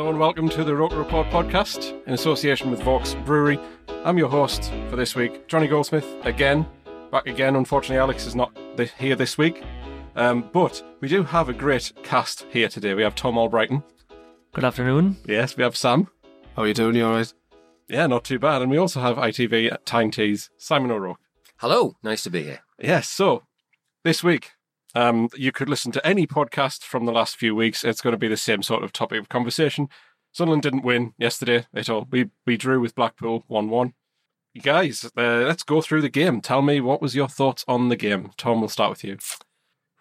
Hello and welcome to the Roker Report podcast in association with Vaux Brewery. I'm your host for this week, Johnny Goldsmith, again, back again. Unfortunately, Alex is not th- here this week, um, but we do have a great cast here today. We have Tom Albrighton. Good afternoon. Yes, we have Sam. How are you doing? You all right? Yeah, not too bad. And we also have ITV at Tyne Tees, Simon O'Rourke. Hello, nice to be here. Yes, so this week, um, you could listen to any podcast from the last few weeks. It's going to be the same sort of topic of conversation. Sunderland didn't win yesterday at all. We we drew with Blackpool one one. You guys, uh, let's go through the game. Tell me what was your thoughts on the game. Tom, we'll start with you.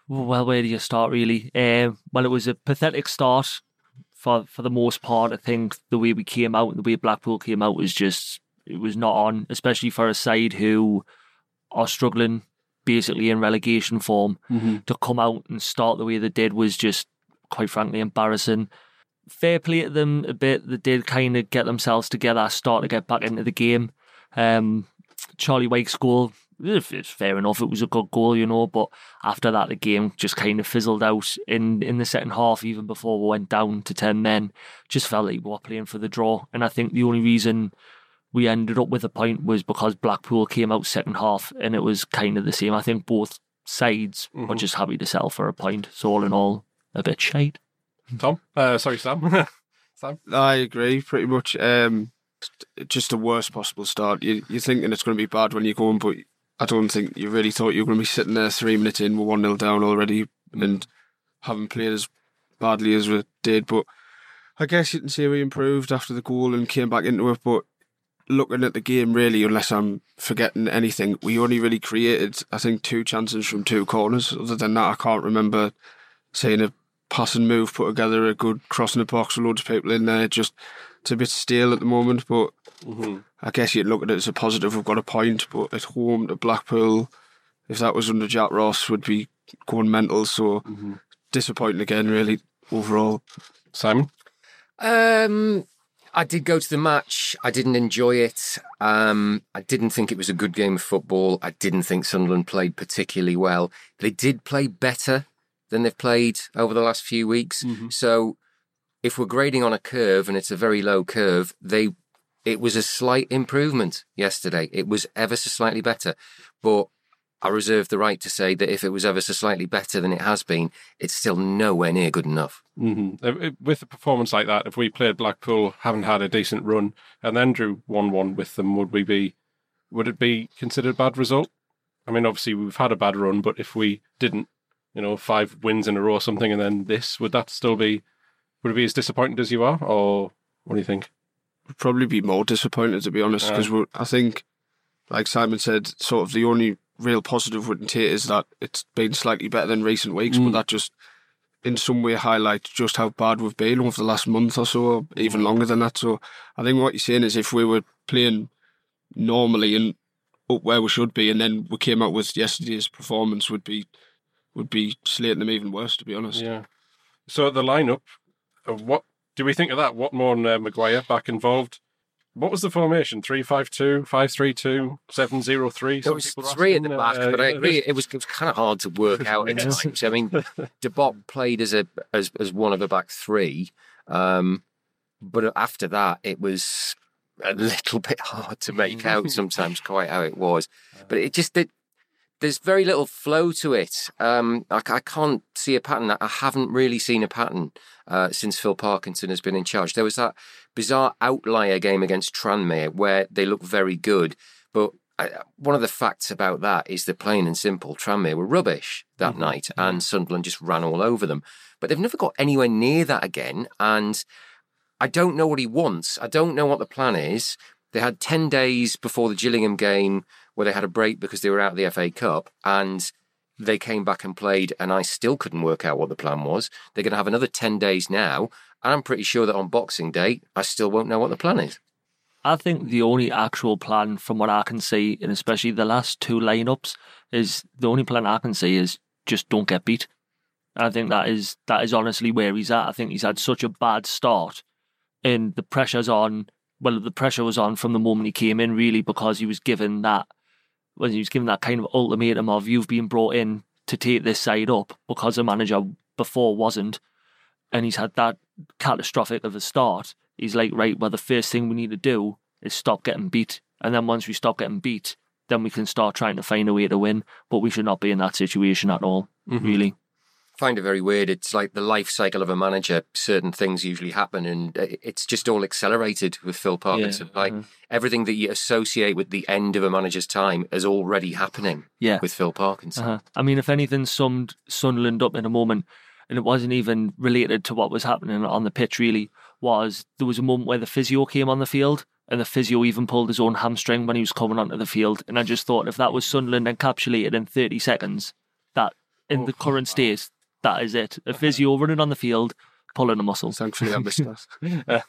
Well, where do you start, really? Uh, well, it was a pathetic start for for the most part. I think the way we came out and the way Blackpool came out was just it was not on, especially for a side who are struggling basically in relegation form. To come out and start the way they did was just quite frankly embarrassing. Fair play to them a bit. They did kind of get themselves together, start to get back into the game. Um, Charlie Wyke's goal, it's fair enough, it was a good goal, you know. But after that, the game just kind of fizzled out in in the second half. Even before we went down to ten men, just felt like we were playing for the draw. And I think the only reason we ended up with a point was because Blackpool came out second half, and it was kind of the same. I think both sides were just happy to sell for a point. So all in all, a bit shite. Tom, uh, sorry, Sam. Sam, I agree pretty much. Um, just the worst possible start. You, you're thinking it's going to be bad when you're going, but I don't think you really thought you were going to be sitting there three minutes in, we're 1 0 down already, and haven't played as badly as we did. But I guess you can see we improved after the goal and came back into it. But looking at the game, really, unless I'm forgetting anything, we only really created, I think, two chances from two corners. Other than that, I can't remember seeing a passing move put together, a good crossing the box with loads of people in there. Just it's a bit stale at the moment, but I guess you'd look at it as a positive. We've got a point, but at home to Blackpool, if that was under Jack Ross, would be going mental. So disappointing again, really overall. Simon. Um, I did go to the match. I didn't enjoy it. Um, I didn't think it was a good game of football. I didn't think Sunderland played particularly well. They did play better than they've played over the last few weeks. So, if we're grading on a curve and it's a very low curve, they it was a slight improvement yesterday. It was ever so slightly better, but I reserve the right to say that if it was ever so slightly better than it has been, it's still nowhere near good enough. hmm With a performance like that, if we played Blackpool, haven't had a decent run, and then drew one-one with them, would we be? Would it be considered a bad result? I mean, obviously we've had a bad run, but if we didn't, you know, five wins in a row or something, and then this, would that still be? Would it be as disappointed as you are, or what do you think? Would probably be more disappointed to be honest, because I think, like Simon said, sort of the only real positive take is that it's been slightly better than recent weeks, but that just in some way highlights just how bad we've been over the last month or so, or even longer than that. So I think what you're saying is if we were playing normally and up where we should be, and then we came out with yesterday's performance, would be would be slating them even worse. To be honest, Yeah. So the lineup, uh, what do we think of that? Watmore and uh, Maguire back involved. What was the formation? 3-5-2, 5-3-2, 7-0-3? There was three at the back, but I agree it was it was kind of hard to work out at times. I mean, De Bock played as a as as one of the back three, um, but after that it was a little bit hard to make out sometimes quite how it was. But it just it, there's very little flow to it. Um, I, I can't see a pattern. That I haven't really seen a pattern uh, since Phil Parkinson has been in charge. There was that bizarre outlier game against Tranmere where they looked very good, but I, one of the facts about that is that plain and simple, Tranmere were rubbish that Mm-hmm. night, and Sunderland just ran all over them. But they've never got anywhere near that again, and I don't know what he wants. I don't know what the plan is. They had 10 days before the Gillingham game where they had a break because they were out of the FA Cup and they came back and played, and I still couldn't work out what the plan was. They're going to have another 10 days now, and I'm pretty sure that on Boxing Day, I still won't know what the plan is. I think the only actual plan, from what I can see, and especially the last two lineups, is the only plan I can see is just don't get beat. I think that is that is honestly where he's at. I think he's had such a bad start, and the pressure's on. Well, the pressure was on from the moment he came in, really, because he was given that when he was given that kind of ultimatum of you've been brought in to take this side up because the manager before wasn't, and he's had that catastrophic of a start. He's like, right, well, the first thing we need to do is stop getting beat, and then once we stop getting beat, then we can start trying to find a way to win. But we should not be in that situation at all, mm-hmm. really. Find it very weird. It's like the life cycle of a manager. Certain things usually happen, and uh, it's just all accelerated with Phil Parkinson. Like everything that you associate with the end of a manager's time is already happening Yeah. with Phil Parkinson. Uh-huh. I mean, if anything summed Sunderland up in a moment, and it wasn't even related to what was happening on the pitch, really, was there was a moment where the physio came on the field, and the physio even pulled his own hamstring when he was coming onto the field. And I just thought if that was Sunderland encapsulated in 30 seconds, that in the current state, that is it. A physio running on the field, pulling a muscle. Thankfully, I missed that.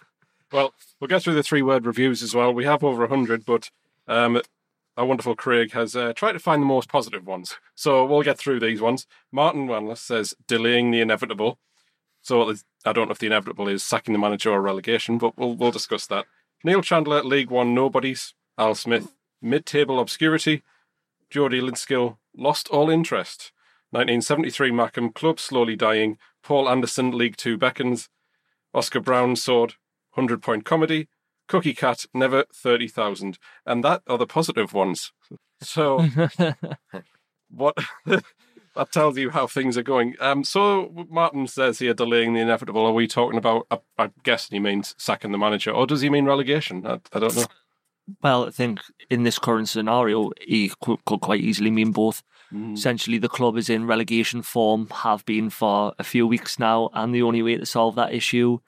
Well, we'll get through the three word reviews as well. We have over 100, but um, our wonderful Craig has uh, tried to find the most positive ones. So we'll get through these ones. Martin Wanless says, delaying the inevitable. So I don't know if the inevitable is sacking the manager or relegation, but we'll, we'll discuss that. Neil Chandler, League One Nobodies. Al Smith, mid table obscurity. Geordie Linskill, lost all interest. 1973 Mackham, club slowly dying. Paul Anderson, League Two beckons. Oscar Brown, sword, 100 point comedy. Cookie Cat, never 30,000. And that are the positive ones. So, what that tells you how things are going. Um, so, Martin says here, delaying the inevitable. Are we talking about, I, I'm guessing he means sacking the manager, or does he mean relegation? I, I don't know. Well, I think in this current scenario, he could, could quite easily mean both. Essentially, the club is in relegation form, have been for a few weeks now, and the only way to solve that issue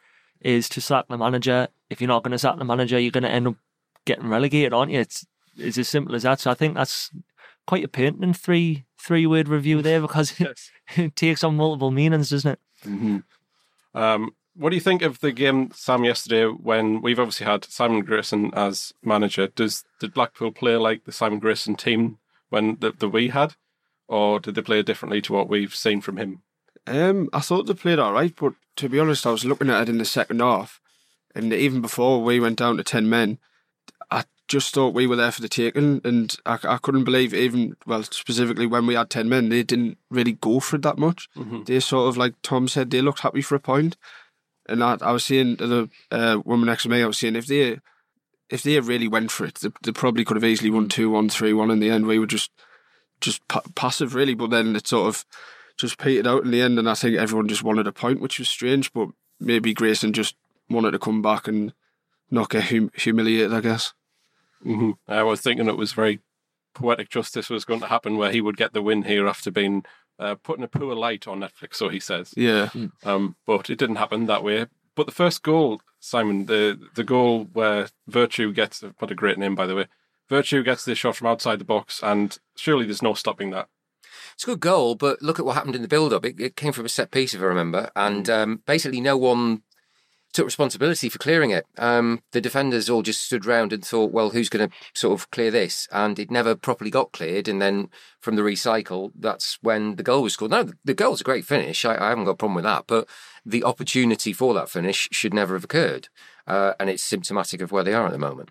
is to sack the manager. If you're not going to sack the manager, you're going to end up getting relegated, aren't you? It's it's as simple as that. So I think that's quite a pertinent three three word review there because Yes. it takes on multiple meanings, doesn't it? Um, what do you think of the game, Sam, yesterday when we've obviously had Simon Grayson as manager? Does did Blackpool play like the Simon Grayson team when the we had, or did they play differently to what we've seen from him? Um, I thought they played all right, but to be honest, I was looking at it in the second half, and even before we went down to ten men, I just thought we were there for the taking, and I, I couldn't believe even well specifically when we had ten men, they didn't really go for it that much. They sort of like Tom said, they looked happy for a point, and I, I was saying to the uh, woman next to me, I was saying if they if they really went for it, they, they probably could have easily won two one, three one in the end. We were just just pa- passive really, but then it sort of just petered out in the end, and I think everyone just wanted a point, which was strange. But maybe Grayson just wanted to come back and not get hum- humiliated, I guess. hmm I was thinking it was very poetic justice was going to happen where he would get the win here after being uh, put in a poor light on Netflix, so he says. Yeah, Um, but it didn't happen that way. But the first goal, Simon, the the goal where Virtue gets what a great name by the way. Virtue gets this shot from outside the box, and surely there's no stopping that. It's a good goal, but look at what happened in the build-up. It, it came from a set piece, if I remember, and um, basically no one took responsibility for clearing it. Um, the defenders all just stood round and thought, well, who's going to sort of clear this? And it never properly got cleared. And then from the recycle, that's when the goal was scored. No, the, the goal's a great finish. I, I haven't got a problem with that. But the opportunity for that finish should never have occurred. Uh, and it's symptomatic of where they are at the moment.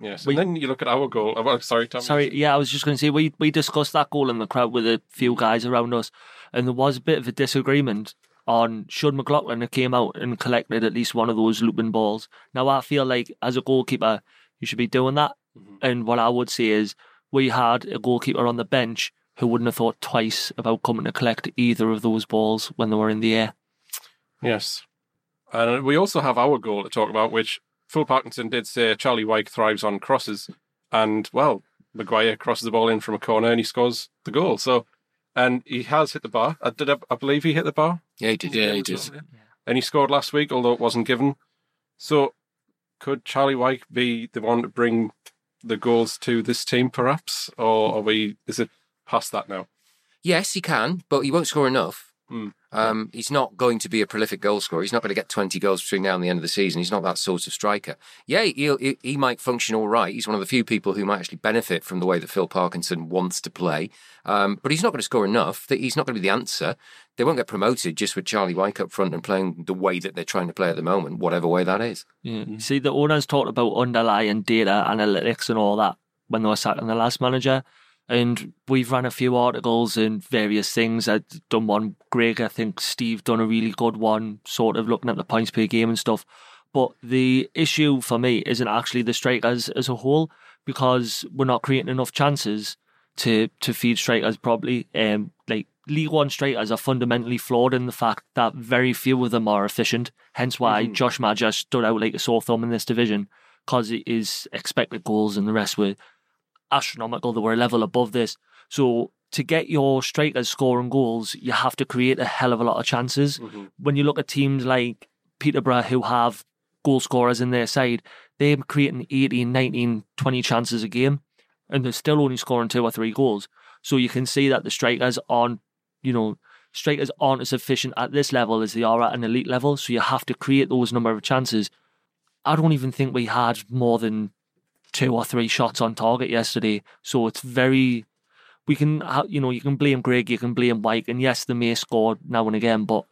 Yes, and then you look at our goal. Oh, sorry, Tom. Sorry, yeah, I was just going to say we we discussed that goal in the crowd with a few guys around us, and there was a bit of a disagreement on should McLaughlin have came out and collected at least one of those looping balls. Now I feel like as a goalkeeper, you should be doing that. Mm-hmm. And what I would say is we had a goalkeeper on the bench who wouldn't have thought twice about coming to collect either of those balls when they were in the air. Yes. And we also have our goal to talk about, which Phil Parkinson did say Charlie Wyke thrives on crosses. And, well, Maguire crosses the ball in from a corner and he scores the goal. So, and he has hit the bar. I, did, I, I believe he hit the bar. Yeah, he did. Yeah, he did. And he scored last week, although it wasn't given. So, could Charlie Wyke be the one to bring the goals to this team, perhaps? Or are we, is it past that now? Yes, he can, but he won't score enough. Hmm. Um, he's not going to be a prolific goal scorer. He's not going to get 20 goals between now and the end of the season. He's not that sort of striker. Yeah, he'll, he, he might function all right. He's one of the few people who might actually benefit from the way that Phil Parkinson wants to play. Um, but he's not going to score enough. That He's not going to be the answer. They won't get promoted just with Charlie Wyke up front and playing the way that they're trying to play at the moment, whatever way that is. Yeah. See, the owners talked about underlying data analytics and all that when they were sacking the last manager. And we've run a few articles and various things. I've done one, Greg, I think Steve done a really good one, sort of looking at the points per game and stuff. But the issue for me isn't actually the strikers as a whole, because we're not creating enough chances to to feed strikers properly. Um, like League One strikers are fundamentally flawed in the fact that very few of them are efficient. Hence why Josh Maja stood out like a sore thumb in this division, because his expected goals and the rest were astronomical. They were a level above this. So to get your strikers scoring goals, you have to create a hell of a lot of chances. Mm-hmm. When you look at teams like Peterborough who have goal scorers in their side, they're creating 18, 19, 20 chances a game and they're still only scoring two or three goals. So you can see that the strikers aren't, you know, strikers aren't as efficient at this level as they are at an elite level. So you have to create those number of chances. I don't even think we had more than two or three shots on target yesterday. So it's very, we can, you know, you can blame Grigg, you can blame Wyke, and yes, they may score now and again, but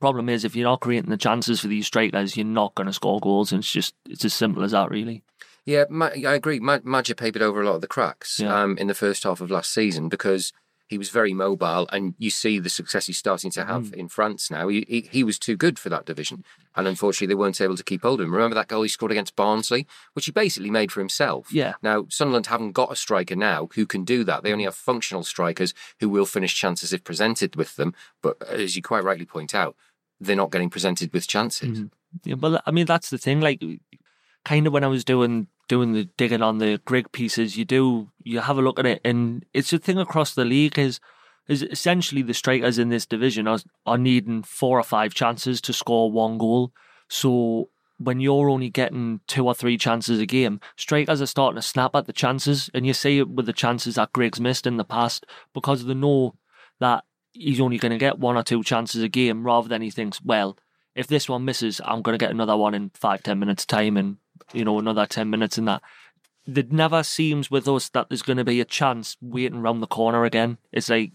problem is if you're not creating the chances for these strikers, you're not going to score goals, and it's just it's as simple as that, really. Yeah, I agree. Ma- Maja papered over a lot of the cracks Yeah. um, in the first half of last season because he was very mobile, and you see the success he's starting to have Mm. in France now. He, he he was too good for that division, and unfortunately, they weren't able to keep hold of him. Remember that goal he scored against Barnsley, which he basically made for himself. Yeah. Now Sunderland haven't got a striker now who can do that. They only have functional strikers who will finish chances if presented with them. But as you quite rightly point out, they're not getting presented with chances. Mhm. Yeah, but I mean that's the thing. Like, kind of when I was doing doing the digging on the Grigg pieces, you do you have a look at it, and it's a thing across the league is is essentially the strikers in this division are are needing four or five chances to score one goal. So when you're only getting two or three chances a game, strikers are starting to snap at the chances, and you see it with the chances that Grigg's missed in the past because they know that he's only going to get one or two chances a game, rather than he thinks, well, if this one misses, I'm going to get another one in five, ten minutes time, and you know another ten minutes in that. It never seems with us that there's going to be a chance waiting round the corner again. It's like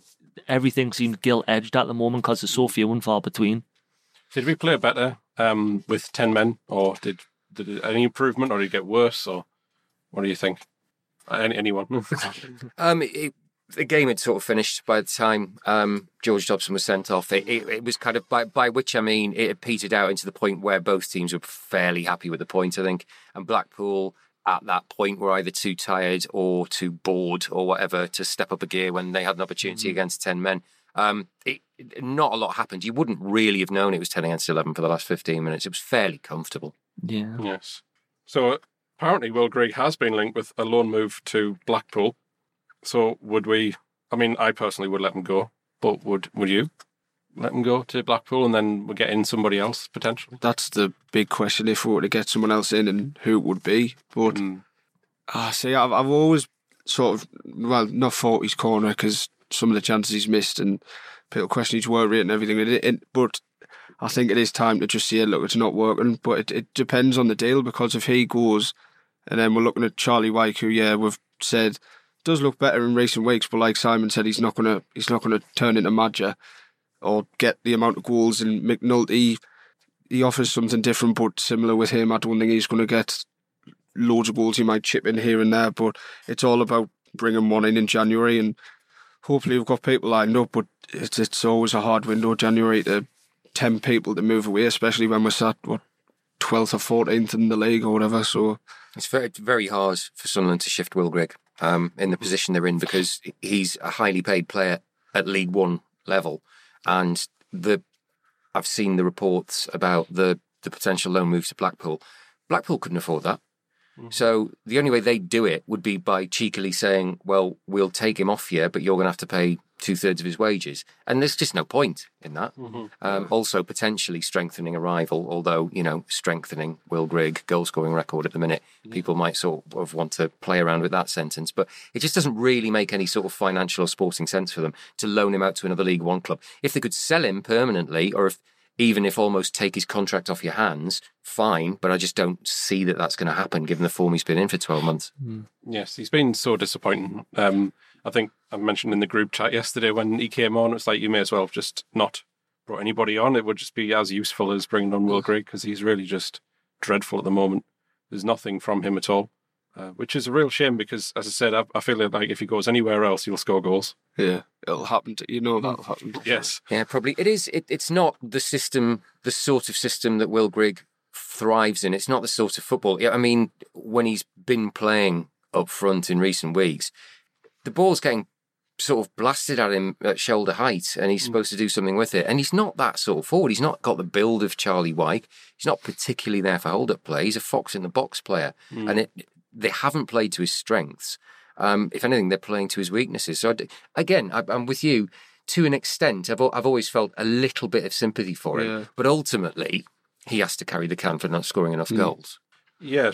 everything seems gilt edged at the moment because there's so few and far between. Did we play better um, with 10 men, or did, did it, any improvement, or did it get worse, or what do you think? Any, anyone? Um, it, the game had sort of finished by the time um, George Dobson was sent off. It, it, it was kind of by by which I mean it had petered out into the point where both teams were fairly happy with the point, I think. And Blackpool at that point were either too tired or too bored or whatever to step up a gear when they had an opportunity against ten men. Um, it, it- not a lot happened. You wouldn't really have known it was ten against eleven for the last fifteen minutes. It was fairly comfortable. Yeah. yes. So apparently, Will Grigg has been linked with a loan move to Blackpool. So would we? I mean, I personally would let him go, but would would you let him go to Blackpool and then we get in somebody else potentially? That's the big question if we were to get someone else in and who it would be. But Mm. Ah, see, I've, I've always sort of, well, not fought his corner because some of the chances he's missed and people question his work rate and everything. It, it, but I think it is time to just say, look, it's not working. But it, it depends on the deal because if he goes, and then we're looking at Charlie Wyke, who, yeah, we've said does look better in recent weeks, but like Simon said, he's not gonna he's not gonna turn into Maja or get the amount of goals. And McNulty, he offers something different but similar with him. I don't think he's to get loads of goals. He might chip in here and there, but it's all about bringing one in in January. And hopefully we've got people lined up. But it's it's always a hard window January to tempt people to move away, especially when we're sat what twelfth or fourteenth in the league or whatever. So It's very, very hard for Sunderland to shift Will Grigg um, in the position they're in because he's a highly paid player at League One level, and the I've seen the reports about the the potential loan move to Blackpool. Blackpool couldn't afford that. So the only way they'd do it would be by cheekily saying, "Well, we'll take him off you, but you're going to have to pay two thirds of his wages." And there's just no point in that. Um, also, potentially strengthening a rival, although you know, strengthening Will Grigg goal scoring record at the minute, people might sort of want to play around with that sentence, but it just doesn't really make any sort of financial or sporting sense for them to loan him out to another League One club. If they could sell him permanently, or if even if almost take his contract off your hands, fine. But I just don't see that that's going to happen given the form he's been in for 12 months. Yes, he's been so disappointing. Um, I think I mentioned in the group chat yesterday when he came on, it's like you may as well have just not brought anybody on. It would just be as useful as bringing on Will Grigg because he's really just dreadful at the moment. There's nothing from him at all, uh, which is a real shame because, as I said, I, I feel like if he goes anywhere else, he'll score goals. yeah, it'll happen. To, you know that'll mm. happen. Yes. Yeah, probably. It is. It, it's not the system, the sort of system that Will Grigg thrives in. It's not the sort of football. Yeah, I mean, when he's been playing up front in recent weeks, the ball's getting sort of blasted at him at shoulder height, and he's mm. supposed to do something with it. And he's not that sort of forward. He's not got the build of Charlie Wyke. He's not particularly there for hold-up play. He's a fox in the box player, mm. and it, they haven't played to his strengths. Um, if anything, they're playing to his weaknesses. So I d again, I, I'm with you to an extent. I've I've always felt a little bit of sympathy for him, Yeah. but ultimately, he has to carry the can for not scoring enough goals. Yeah.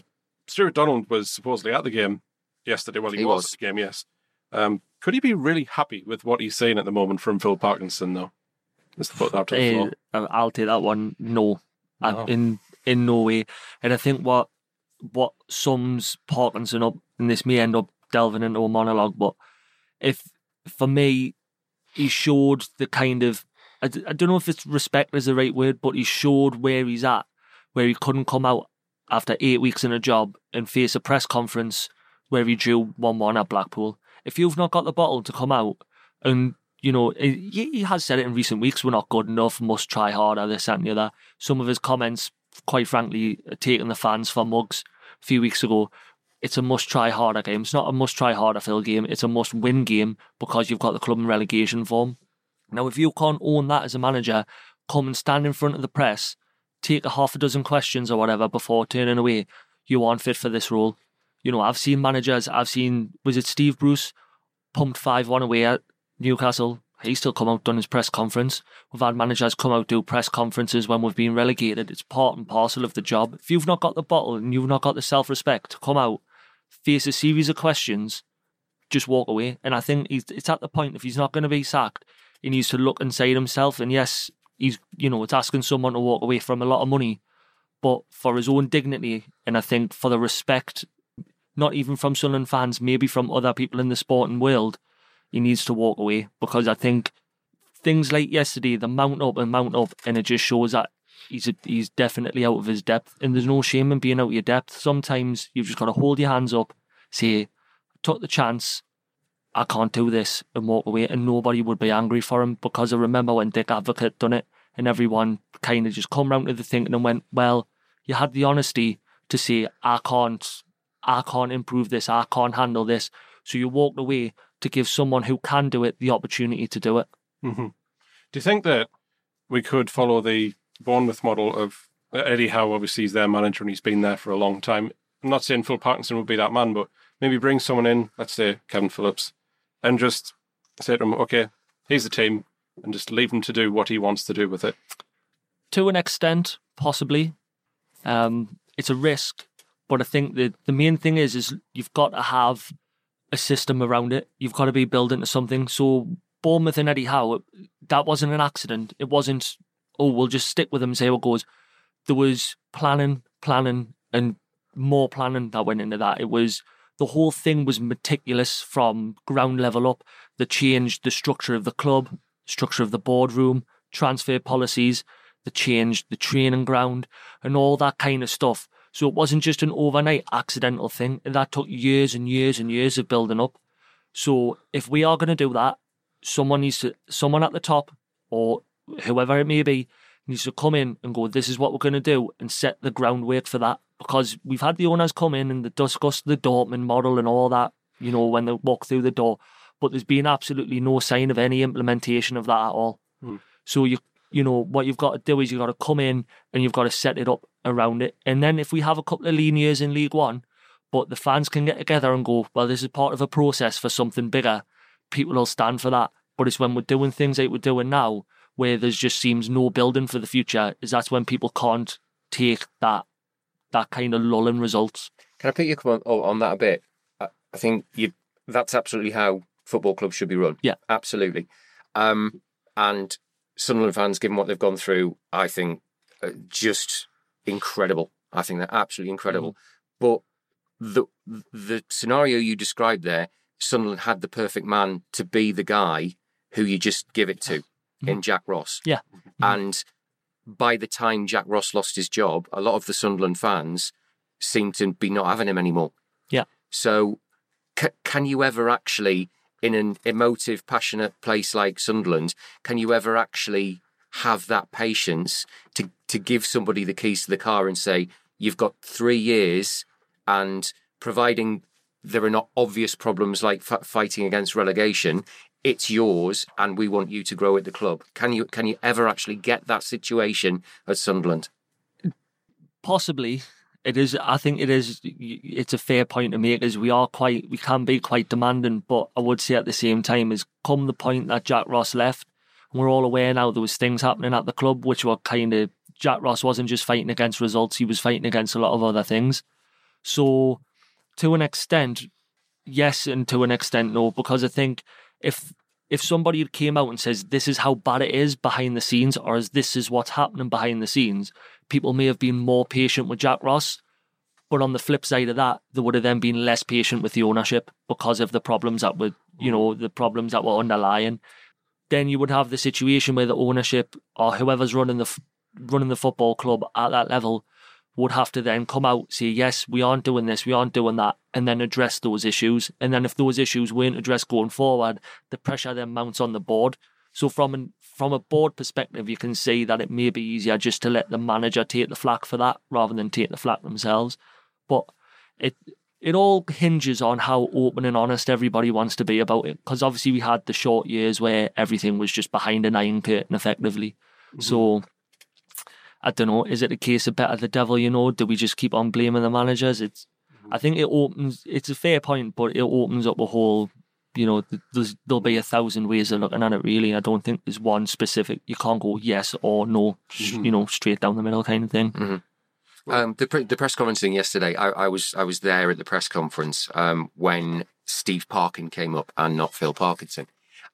Stuart Donald was supposedly at the game yesterday. Well, he, He was, was. at the game, yes. Um, could he be really happy with what he's seeing at the moment from Phil Parkinson, though? Let's put that to the Uh. I'll take that one. No, No. in in no way. And I think what what sums Parkinson up, and this may end up delving into a monologue, but if for me, he showed the kind of—I don't know if it's respect is the right word, but he showed where he's at, where he couldn't come out after eight weeks in a job and face a press conference where he drew one one at Blackpool. If you've not got the bottle to come out and you know, he has said it in recent weeks. We're not good enough. Must try harder. This and the other. Some of his comments, quite frankly, taking the fans for mugs. Few weeks ago, it's a must try harder game. It's not a must try harder Phil game. It's a must win game because you've got the club in relegation form. Now, if you can't own that as a manager, come and stand in front of the press, take a half a dozen questions or whatever before turning away. You aren't fit for this role. You know, I've seen managers. I've seen was it Steve Bruce pumped five one away at Newcastle. He still come out done his press conference. We've had managers come out do press conferences when we've been relegated. It's part and parcel of the job. If you've not got the bottle and you've not got the self respect to come out, face a series of questions, just walk away. And I think he's, it's at the point if he's not going to be sacked, he needs to look inside himself. And yes, he's you know it's asking someone to walk away from a lot of money, but for his own dignity and I think for the respect, not even from Sunderland fans, maybe from other people in the sporting world, he needs to walk away because I think things like yesterday, the mount up and mount up, and it just shows that he's he's definitely out of his depth. And there's no shame in being out of your depth. Sometimes you've just got to hold your hands up, say, took the chance, I can't do this, and walk away. And nobody would be angry for him because I remember when Dick Advocaat done it, and everyone kind of just come round to the thinking and went, well, you had the honesty to say, I can't, I can't improve this, I can't handle this. So you walked away to give someone who can do it the opportunity to do it. hmm Do you think that we could follow the Bournemouth model of uh, Eddie Howe? Obviously, he's their manager and he's been there for a long time. I'm not saying Phil Parkinson would be that man, but maybe bring someone in, let's say Kevin Phillips, and just say to him, okay, here's the team, and just leave him to do what he wants to do with it. to an extent, possibly. Um, it's a risk, but I think that the main thing is is you've got to have a system around it. You've got to be building to something. So Bournemouth and Eddie Howe, that wasn't an accident. It wasn't. Oh, we'll just stick with them, see how it goes. There was planning, planning, and more planning that went into that. It was the whole thing was meticulous from ground level up. They changed the structure of the club, structure of the boardroom, transfer policies. They changed the training ground and all that kind of stuff. So it wasn't just an overnight accidental thing. That took years and years and years of building up. So if we are going to do that, someone needs to, someone at the top or whoever it may be, needs to come in and go, this is what we're going to do and set the groundwork for that. Because we've had the owners come in and discuss the Dortmund model and all that, you know, when they walk through the door. But there's been absolutely no sign of any implementation of that at all. Hmm. So you you know what you've got to do is you've got to come in and you've got to set it up around it. And then if we have a couple of lean years in League One, but the fans can get together and go, well, this is part of a process for something bigger. People will stand for that. But it's when we're doing things like we're doing now, where there's just seems no building for the future, is that's when people can't take that that kind of lulling results. Can I pick you up on, on that a bit? I, I think you that's absolutely how football clubs should be run. Yeah. absolutely. Um, and Sunderland fans, given what they've gone through, I think uh, just incredible. I think they're absolutely incredible. Mm. But the the scenario you described there, Sunderland had the perfect man to be the guy who you just give it to mm. in Jack Ross. Yeah. Mm. And by the time Jack Ross lost his job, a lot of the Sunderland fans seemed to be not having him anymore. Yeah. So, c- can you ever actually, in an emotive, passionate place like Sunderland, can you ever actually have that patience to to give somebody the keys to the car and say, "You've got three years," and providing there are not obvious problems like f- fighting against relegation, it's yours, and we want you to grow at the club. Can you can you ever actually get that situation at Sunderland? possibly it is i think it is it's a fair point to make as we are quite we can be quite demanding but i would say at the same time is come the point that jack ross left we're all aware now there was things happening at the club which were kind of jack ross wasn't just fighting against results he was fighting against a lot of other things. So to an extent yes and to an extent no because i think if if somebody came out and says this is how bad it is behind the scenes or as this is what's happening behind the scenes people may have been more patient with jack ross but on the flip side of that there would have then been less patient with the ownership because of the problems that were you know the problems that were underlying. Then you would have the situation where the ownership or whoever's running the running the football club at that level would have to then come out say yes we aren't doing this we aren't doing that and then address those issues. And then if those issues weren't addressed going forward the pressure then mounts on the board so from an from a board perspective you can see that it may be easier just to let the manager take the flak for that rather than take the flak themselves but it it all hinges on how open and honest everybody wants to be about it because obviously we had the short years where everything was just behind an iron curtain effectively mm-hmm. so I don't know. Is it a case of better the devil, you know? Do we just keep on blaming the managers? It's, mm-hmm. I think it opens. It's a fair point, but it opens up a whole. You know, there's, there'll be a thousand ways of looking at it. Really, I don't think there's one specific. You can't go yes or no. sh- You know, straight down the middle kind of thing. Um, the pre- the press conference thing yesterday, I, I was I was there at the press conference um, when Steve Parkin came up and not Phil Parkinson,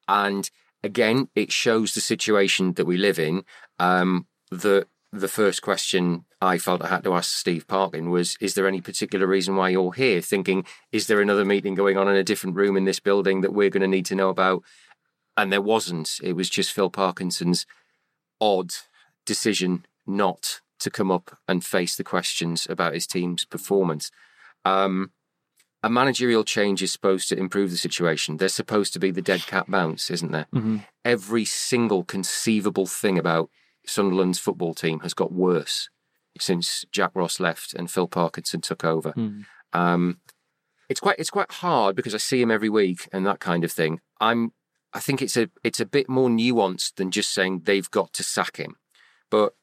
and again it shows the situation that we live in. Um, the the first question I felt I had to ask Steve Parkin was, "Is there any particular reason why you're here?" Thinking, "Is there another meeting going on in a different room in this building that we're going to need to know about?" And there wasn't. It was just Phil Parkinson's odd decision not to come up and face the questions about his team's performance. Um, a managerial change is supposed to improve the situation. There's supposed to be the dead cat bounce, isn't there? Every single conceivable thing about Sunderland's football team has got worse since Jack Ross left and Phil Parkinson took over. Um, it's quite it's quite hard because I see him every week and that kind of thing. I'm I think it's a it's a bit more nuanced than just saying they've got to sack him. But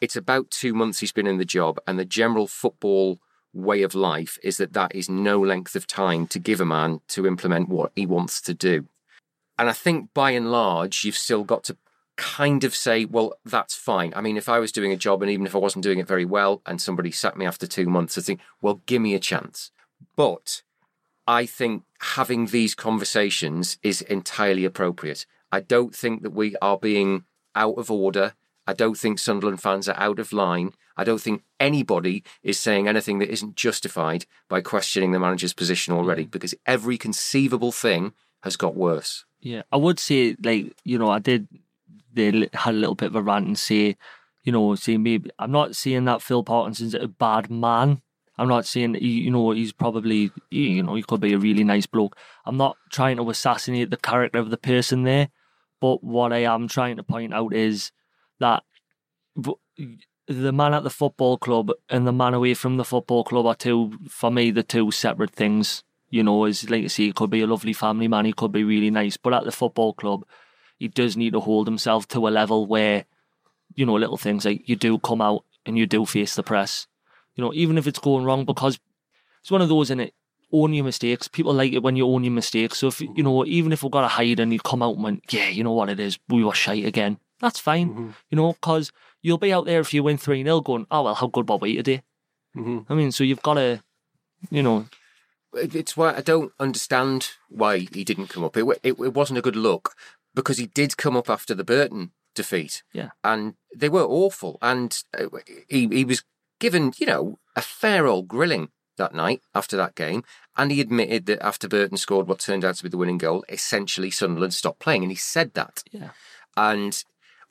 it's about two months he's been in the job, and the general football way of life is that that is no length of time to give a man to implement what he wants to do. And I think by and large, you've still got to kind of say, well, that's fine. I mean, if I was doing a job and even if I wasn't doing it very well and somebody sacked me after two months, I think, well, give me a chance. But I think having these conversations is entirely appropriate. I don't think that we are being out of order. I don't think Sunderland fans are out of line. I don't think anybody is saying anything that isn't justified by questioning the manager's position already because every conceivable thing has got worse. Yeah, I would say like you know I did they had a little bit of a rant and say you know say maybe I'm not saying that Phil Parkinson's a bad man. I'm not saying you know he's probably you know he could be a really nice bloke. I'm not trying to assassinate the character of the person there, but what I am trying to point out is that the man at the football club and the man away from the football club are two, for me, the two separate things. You know, as like you say, he could be a lovely family man, he could be really nice, but at the football club, he does need to hold himself to a level where, you know, little things like you do come out and you do face the press. You know, even if it's going wrong, because it's one of those in it. Own your mistakes. People like it when you own your mistakes. So if you know, even if we've got to hide and you come out and went, yeah, you know what it is, we were shite again. That's fine. Mm-hmm. You know, because you'll be out there if you win three 0 going, oh well, how good were we today? Mm-hmm. I mean, so you've got to, you know, It's why I don't understand why he didn't come up. It, it, it wasn't a good look because he did come up after the Burton defeat. Yeah. And they were awful. And uh, he, he was given, you know, a fair old grilling that night after that game. And he admitted that after Burton scored what turned out to be the winning goal, essentially Sunderland stopped playing. And he said that. yeah, And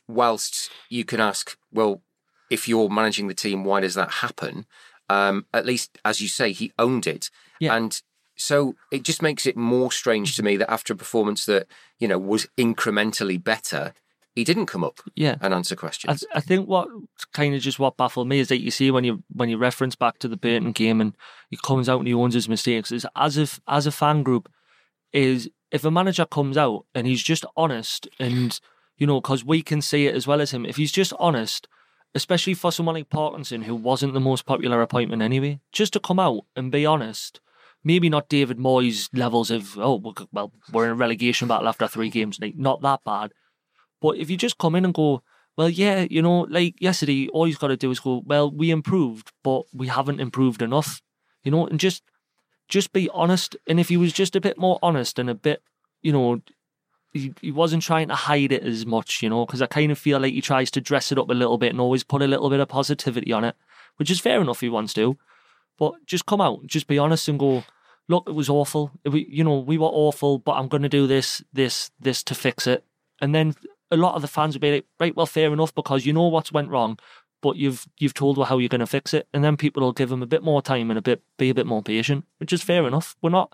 whilst you can ask, well, if you're managing the team, why does that happen? Um, at least, as you say, he owned it. Yeah. And so it just makes it more strange to me that after a performance that, you know, was incrementally better, he didn't come up yeah. and answer questions. th- I think what kind of just what baffled me is that you see when you when you reference back to the Burton mm-hmm. game and he comes out and he owns his mistakes is as if as a fan group is if a manager comes out and he's just honest and you know because we can see it as well as him if he's just honest especially for someone like Parkinson who wasn't the most popular appointment anyway just to come out and be honest maybe not David Moyes levels of oh well we're in a relegation battle after three games not that bad but if you just come in and go, well, yeah, you know, like yesterday, all you've got to do is go, well, we improved, but we haven't improved enough, you know, and just just be honest. And if he was just a bit more honest and a bit, you know, he, he wasn't trying to hide it as much, you know, because I kind of feel like he tries to dress it up a little bit and always put a little bit of positivity on it, which is fair enough he wants to. But just come out, just be honest and go, look, it was awful. We, you know, we were awful, but I'm going to do this, this, this to fix it. And then a lot of the fans would be like, right, well, fair enough, because you know what's went wrong, but you've you've told her how you're going to fix it, and then people will give him a bit more time and a bit be a bit more patient, which is fair enough. We're not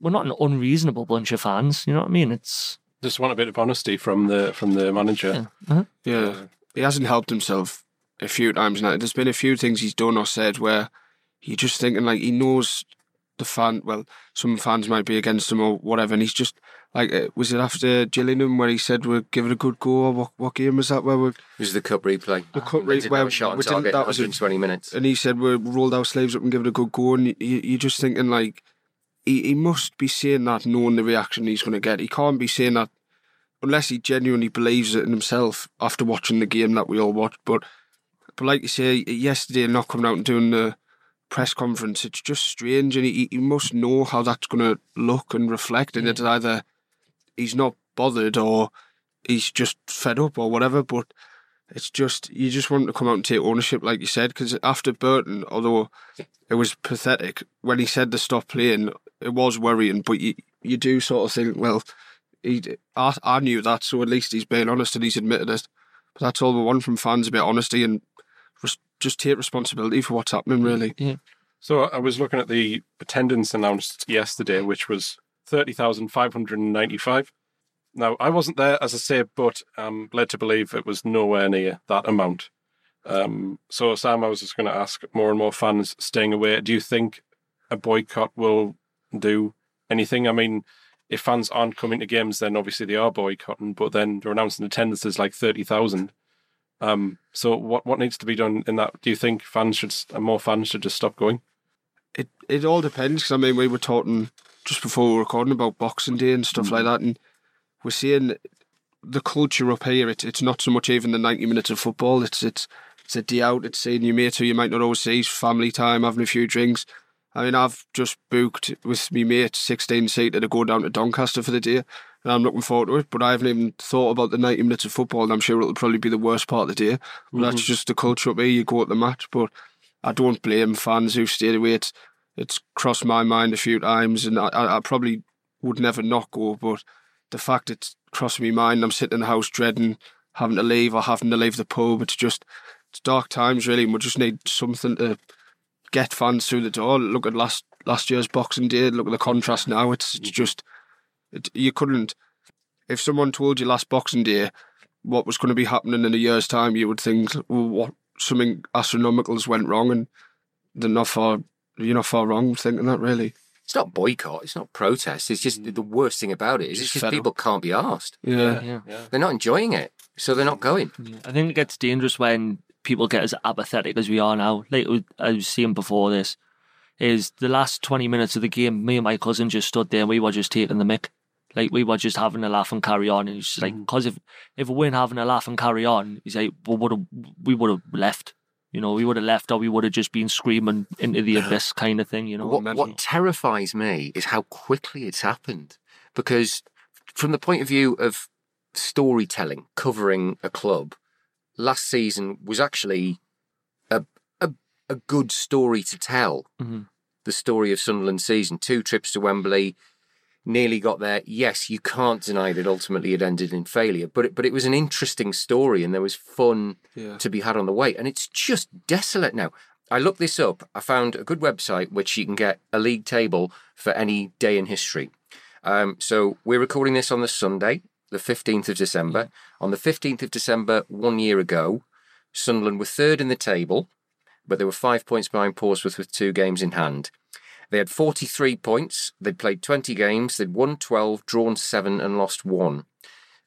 we're not an unreasonable bunch of fans, you know what I mean? It's Just want a bit of honesty from the from the manager. yeah, uh-huh. Yeah, he hasn't helped himself a few times now. There's been a few things he's done or said where you're just thinking like he knows the fan. Well, some fans might be against him or whatever, and he's just like, uh, was it after Gillingham where he said we're giving a good go? Or what, what game was that where we it was the cup replay. the cup replay. where shot we didn't- that was in twenty minutes. and he said we rolled our sleeves up and give it a good go, and you, you're just thinking like he, he must be saying that knowing the reaction he's going to get. He can't be saying that unless he genuinely believes it in himself after watching the game that we all watched. But but like you say, yesterday not coming out and doing the press conference, it's just strange, and he, he must know how that's going to look and reflect, and it's either he's not bothered or he's just fed up or whatever. But it's just you just want to come out and take ownership, like you said, because after Burton, although it was pathetic when he said to stop playing, it was worrying. But you you do sort of think, well, he I, I knew that, so at least he's being honest and he's admitted it. But that's all we want from fans: a bit honesty and just take responsibility for what's happening. Really, yeah. So I was looking at the attendance announced yesterday, which was thirty thousand five hundred and ninety-five. Now I wasn't there, as I say, but I'm led to believe it was nowhere near that amount. Um, so Sam, I was just going to ask more and more fans staying away. Do you think a boycott will do anything? I mean, if fans aren't coming to games, then obviously they are boycotting. But then they're announcing attendances like thirty thousand. Um, so what what needs to be done in that? Do you think fans should more fans should just stop going? it it all depends. Because I mean, we were talking just before we were recording about Boxing Day and stuff like that, and we're seeing the culture up here. It's it's not so much even the ninety minutes of football. It's it's it's a day out. It's seeing your mate who you might not always see. Family time, having a few drinks. I mean, I've just booked with me mate sixteen seater to go down to Doncaster for the day, and I'm looking forward to it. But I haven't even thought about the ninety minutes of football, and I'm sure it'll probably be the worst part of the day. But that's mm-hmm. just the culture up here. You go at the match, but I don't blame fans who stayed away. It's it's crossed my mind a few times, and I, I I probably would never not go. But the fact it's crossed my mind, I'm sitting in the house dreading having to leave or having to leave the pub. It's just it's dark times really, and we just need something to get fans through the door. Look at last last year's Boxing Day. Look at the contrast now. It's, it's mm-hmm. just it, you couldn't. If someone told you last Boxing Day what was going to be happening in a year's time, you would think, well, what something astronomical has went wrong, and they're not far. You're not far wrong thinking that, really. It's not boycott. It's not protest. It's just the worst thing about it is Just it's just fed up. people can't be asked. Yeah. Yeah. They're not enjoying it, so they're not going. I think it gets dangerous when people get as apathetic as we are now. Like I was saying before this, is the last 20 minutes of the game, me and my cousin just stood there and we were just taking the mick. Like we were just having a laugh and carry on. And it's just like, because if, if we weren't having a laugh and carry on, he's like, we would have, we would have left. You know, we would have left or we would have just been screaming into the abyss kind of thing, you know. What, what terrifies me is how quickly it's happened. Because from the point of view of storytelling, covering a club, last season was actually a a, a good story to tell. Mhm. The story of Sunderland season. Two trips to Wembley, nearly got there. Yes, you can't deny that ultimately it ended in failure, but it, but it was an interesting story and there was fun Yeah. to be had on the way. And it's just desolate now. I looked this up. I found a good website which you can get a league table for any day in history. Um, so we're recording this on the Sunday, the 15th of December. On the 15th of December, one year ago, Sunderland were third in the table, but they were five points behind Portsmouth with two games in hand. They had 43 points. They'd played 20 games. They'd won 12, drawn 7, and lost 1.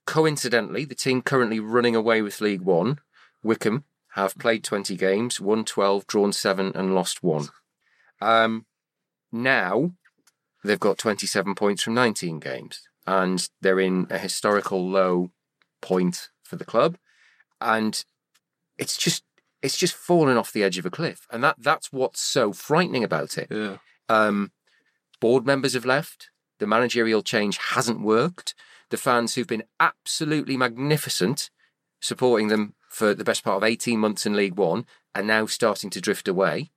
Coincidentally, the team currently running away with League One, Wycombe, have played 20 games, won 12, drawn 7, and lost 1. Um, now, they've got 27 points from 19 games, and they're in a historical low point for the club. And it's just. It's just fallen off the edge of a cliff, and that, that's what's so frightening about it. Yeah. Um, board members have left. The managerial change hasn't worked. The fans who've been absolutely magnificent, supporting them for the best part of 18 months in League One, are now starting to drift away.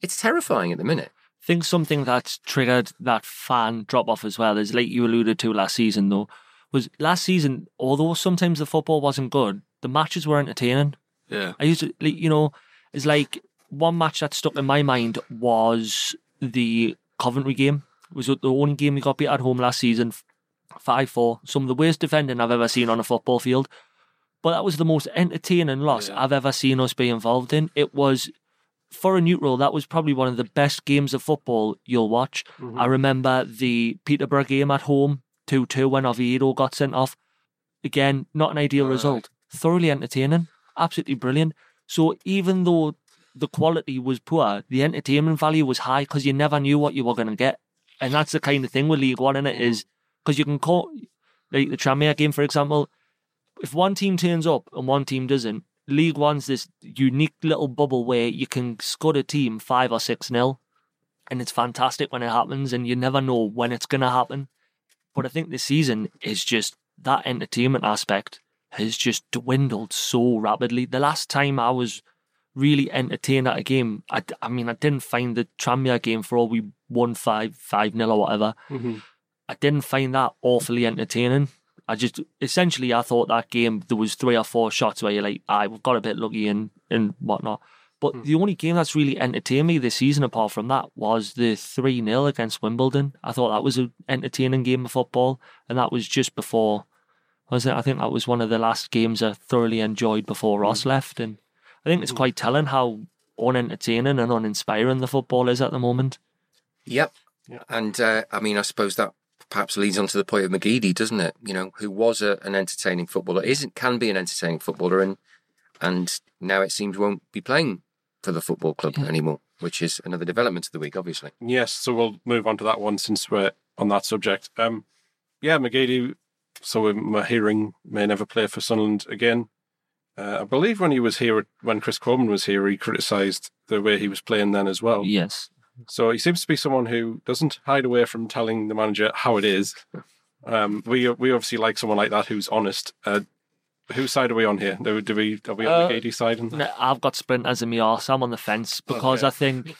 It's terrifying at the minute. I think something that's triggered that fan drop off as well is like you alluded to last season though was last season although sometimes the football wasn't good the matches were entertaining Yeah. I used to like, you know it's like one match that stuck in my mind was the Coventry game was the only game we got beat at home last season 5-4 some of the worst defending I've ever seen on a football field but that was the most entertaining loss Yeah. I've ever seen us be involved in it was for a neutral, that was probably one of the best games of football you'll watch. Mm-hmm. I remember the Peterborough game at home, 2 2, when Oviedo got sent off. Again, not an ideal Aye. result. Thoroughly entertaining, absolutely brilliant. So even though the quality was poor, the entertainment value was high because you never knew what you were going to get. And that's the kind of thing with League One, in it is because you can call, like the Tranmere game, for example, if one team turns up and one team doesn't, League One's this unique little bubble where you can scud a team five or six nil, and it's fantastic when it happens, and you never know when it's going to happen. But I think this season is just that entertainment aspect has just dwindled so rapidly. The last time I was really entertained at a game, I, I mean, I didn't find the Tranmere game for all we won five five nil or whatever. Mm-hmm. I didn't find that awfully entertaining. I just essentially I thought that game there was three or four shots where you're like, I we've got a bit lucky and and whatnot. But hmm. the only game that's really entertained me this season, apart from that, was the three 0 against Wimbledon. I thought that was an entertaining game of football, and that was just before. Was it? I think that was one of the last games I thoroughly enjoyed before Ross hmm. left, and I think it's quite telling how unentertaining and uninspiring the football is at the moment. Yep. And uh, I mean, I suppose that perhaps leads on to the point of McGeady, doesn't it? You know, who was a, an entertaining footballer, isn't can be an entertaining footballer, and and now it seems won't be playing for the football club anymore, which is another development of the week, obviously. Yes, so we'll move on to that one since we're on that subject. Um, yeah, McGeady, so my hearing may never play for Sunderland again. Uh, I believe when he was here, when Chris Coleman was here, he criticised the way he was playing then as well. Yes. So he seems to be someone who doesn't hide away from telling the manager how it is. Um, we we obviously like someone like that who's honest. Uh, whose side are we on here? Do, do we are we on Uh, McGeady's side? And No, I've got sprinters in my arse. I'm on the fence because Okay. I think,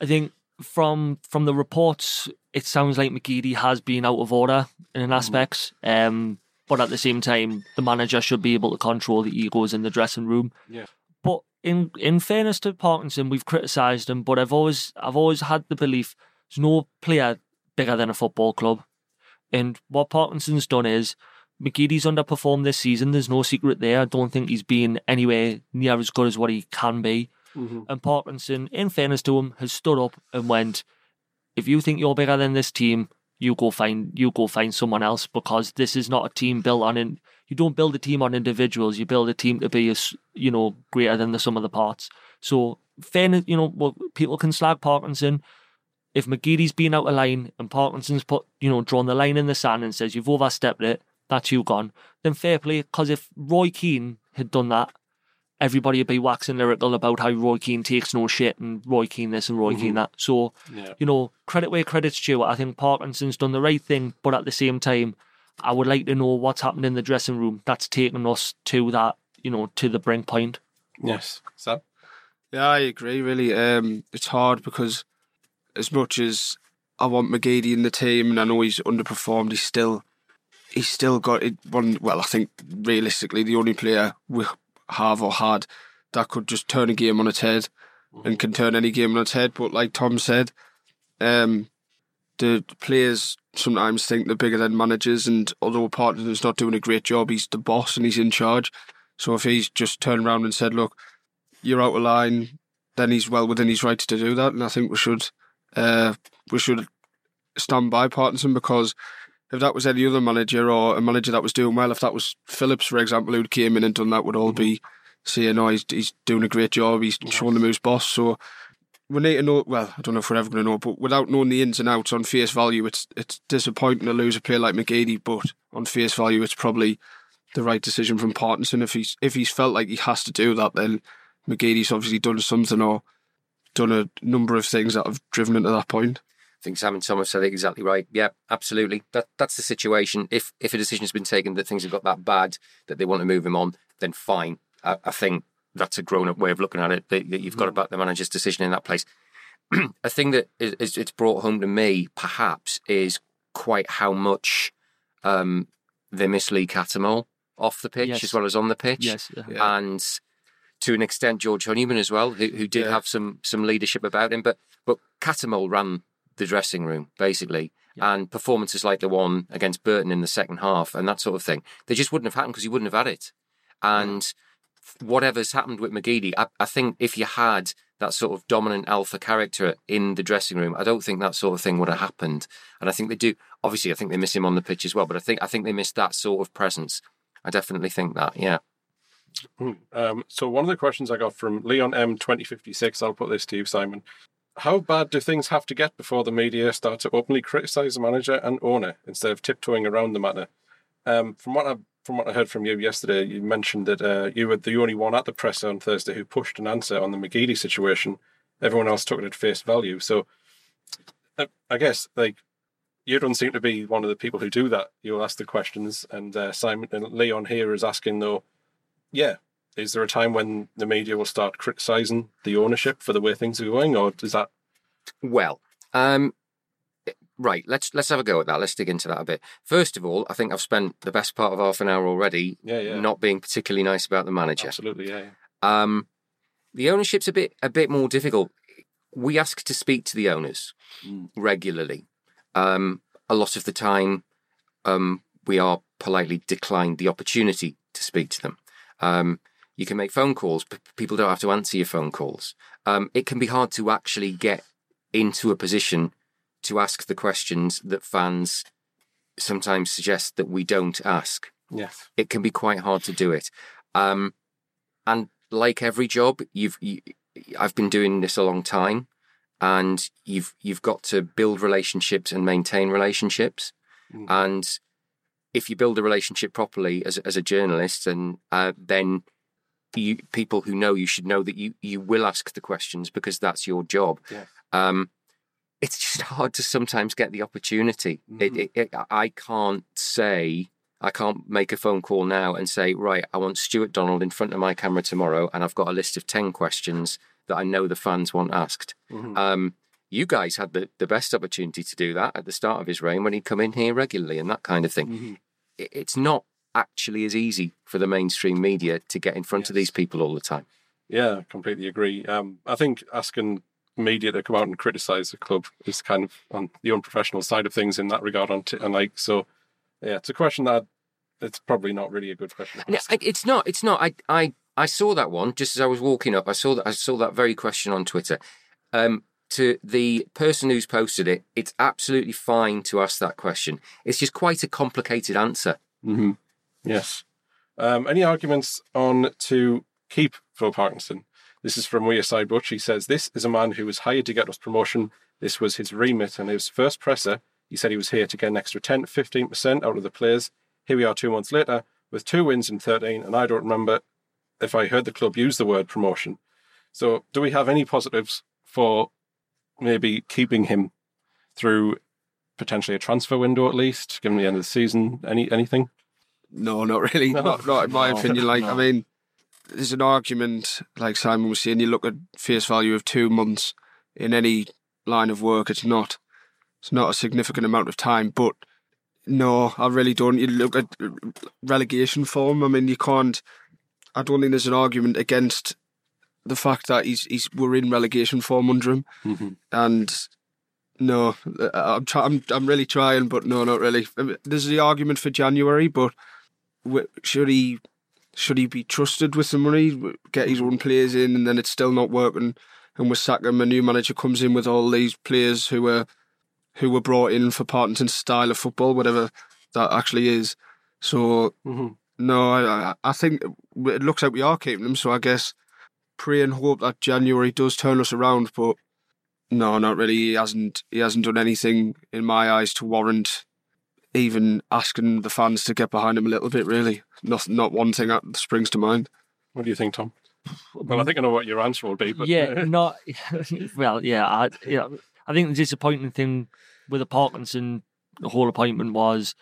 I think from from the reports, it sounds like McGeady has been out of order in aspects. Um, but at the same time, the manager should be able to control the egos in the dressing room. Yeah. But in in fairness to Parkinson, we've criticised him, but I've always I've always had the belief there's no player bigger than a football club. And what Parkinson's done is McGeady's underperformed this season. There's no secret there. I don't think he's been anywhere near as good as what he can be. Mm-hmm. And Parkinson, in fairness to him, has stood up and went, if you think you're bigger than this team, you go find you go find someone else because this is not a team built on in you don't build a team on individuals, you build a team to be as you know, greater than the sum of the parts. So fairness, you know, well, people can slag Parkinson. If McGeady's been out of line and Parkinson's put, you know, drawn the line in the sand and says you've overstepped it, that's you gone, then fair play. Because if Roy Keane had done that, everybody would be waxing lyrical about how Roy Keane takes no shit and Roy Keane this and Roy Keane that. So, Yeah. you know, credit where credit's due. I think Parkinson's done the right thing, but at the same time, I would like to know what's happened in the dressing room that's taken us to that, you know, to the brink point. Yes. Sam? Yeah, I agree. Really, um, it's hard because as much as I want McGeady in the team, and I know he's underperformed, he's still he's still got it. One, well, I think realistically, the only player we have or had that could just turn a game on its head and can turn any game on its head. But like Tom said, um, the players sometimes think they're bigger than managers, and although Partner's not doing a great job, he's the boss and he's in charge. So if he's just turned around and said, "Look, you're out of line," then he's well within his rights to do that, and I think we should uh, we should stand by Parkinson because if that was any other manager or a manager that was doing well, if that was Phillips, for example, who'd came in and done that, would all be saying, "Oh, he's he's doing a great job. He's showing them who's boss." So we need to know. Well, I don't know if we're ever going to know, but without knowing the ins and outs on face value, it's it's disappointing to lose a player like McGeady. But on face value, it's probably the right decision from Parkinson. If he's if he's felt like he has to do that, then McGeady's obviously done something or done a number of things that have driven him to that point. I think Sam and Tom have said it exactly right. Yeah, absolutely. That that's the situation. If if a decision has been taken that things have got that bad that they want to move him on, then fine. I, I think that's a grown up way of looking at it. That, that you've got to back the manager's decision in that place. a thing that is, is it's brought home to me, perhaps, is quite how much um, they miss Lee Cattermole off the pitch Yes. as well as on the pitch Yes. yeah. and to an extent George Honeyman as well, who, who did Yeah. have some some leadership about him. But but Cattermole ran the dressing room basically, and performances like the one against Burton in the second half and that sort of thing, they just wouldn't have happened because he wouldn't have had it. And whatever's happened with McGeady, I, I think if you had that sort of dominant alpha character in the dressing room, I don't think that sort of thing would have happened. And I think they do. Obviously, I think they miss him on the pitch as well. But I think I think they miss that sort of presence. I definitely think that. Yeah. Um, so one of the questions I got from Leon M twenty fifty six, I'll put this to you, Simon. How bad do things have to get before the media start to openly criticise the manager and owner instead of tiptoeing around the matter? Um, from what I from what I heard from you yesterday, you mentioned that uh, you were the only one at the presser on Thursday who pushed an answer on the McGeady situation. Everyone else took it at face value. So, uh, I guess like you don't seem to be one of the people who do that. You'll ask the questions, and uh, Simon and Leon here is asking though, yeah, is there a time when the media will start criticising the ownership for the way things are going, or is that Well, um, right. Let's let's have a go at that. Let's dig into that a bit. First of all, I think I've spent the best part of half an hour already Yeah, yeah. not being particularly nice about the manager. absolutely yeah? yeah. Um, the ownership's a bit a bit more difficult. We ask to speak to the owners regularly. Um, a lot of the time, um, we are politely declined the opportunity to speak to them. Um, you can make phone calls, but people don't have to answer your phone calls. Um, it can be hard to actually get into a position to ask the questions that fans sometimes suggest that we don't ask Yes. it can be quite hard to do it. Um, and like every job, you've you, I've been doing this a long time, and you've you've got to build relationships and maintain relationships. And if you build a relationship properly as as a journalist, and uh, then you people who know you should know that you you will ask the questions because that's your job. Um, it's just hard to sometimes get the opportunity. It, it, it, I can't say I can't make a phone call now and say, right, I want Stuart Donald in front of my camera tomorrow, and I've got a list of 10 questions that I know the fans want asked. Um, you guys had the, the best opportunity to do that at the start of his reign when he'd come in here regularly and that kind of thing. It, it's not actually is easy for the mainstream media to get in front of these people all the time. Yeah, completely agree. Um, I think asking media to come out and criticise the club is kind of on the unprofessional side of things in that regard. On t- and like so, yeah, it's a question that it's probably not really a good question. No, it's not. It's not. I, I, I saw that one just as I was walking up. I saw that. I saw that very question on Twitter. Um, to the person who's posted it, it's absolutely fine to ask that question. It's just quite a complicated answer. hmm Yes. Um, any arguments on to keep Phil Parkinson? This is from Wearside Butch. He says, This is a man who was hired to get us promotion. This was his remit and his first presser. He said he was here to get an extra 10 15% out of the players. Here we are two months later with two wins in 13, and I don't remember if I heard the club use the word promotion. So, do we have any positives for maybe keeping him through potentially a transfer window at least, given the end of the season? Any anything? No, not really. No. Not, not in my No, opinion. Like, I mean, there's an argument, like Simon was saying, you look at face value of two months in any line of work, it's not, it's not a significant amount of time. But no, I really don't. You look at relegation form. I mean, you can't. I don't think there's an argument against the fact that he's he's we're in relegation form under him, Mm-hmm. and no, I'm try, I'm I'm really trying, but no, not really. There's the argument for January, but should he should he be trusted with the money, get his own players in, and then it's still not working, and we sack him, a new manager comes in with all these players who were who were brought in for Partington's style of football, whatever that actually is. So Mm-hmm. no, I I- think it looks like we are keeping him. So I guess pray and hope that January does turn us around, but. No, not really. He hasn't. He hasn't done anything in my eyes to warrant even asking the fans to get behind him a little bit. Really, not not one thing that springs to mind. What do you think, Tom? Well, I think I know what your answer will be, but yeah, not well. Yeah, I yeah, I think the disappointing thing with the Parkinson whole appointment was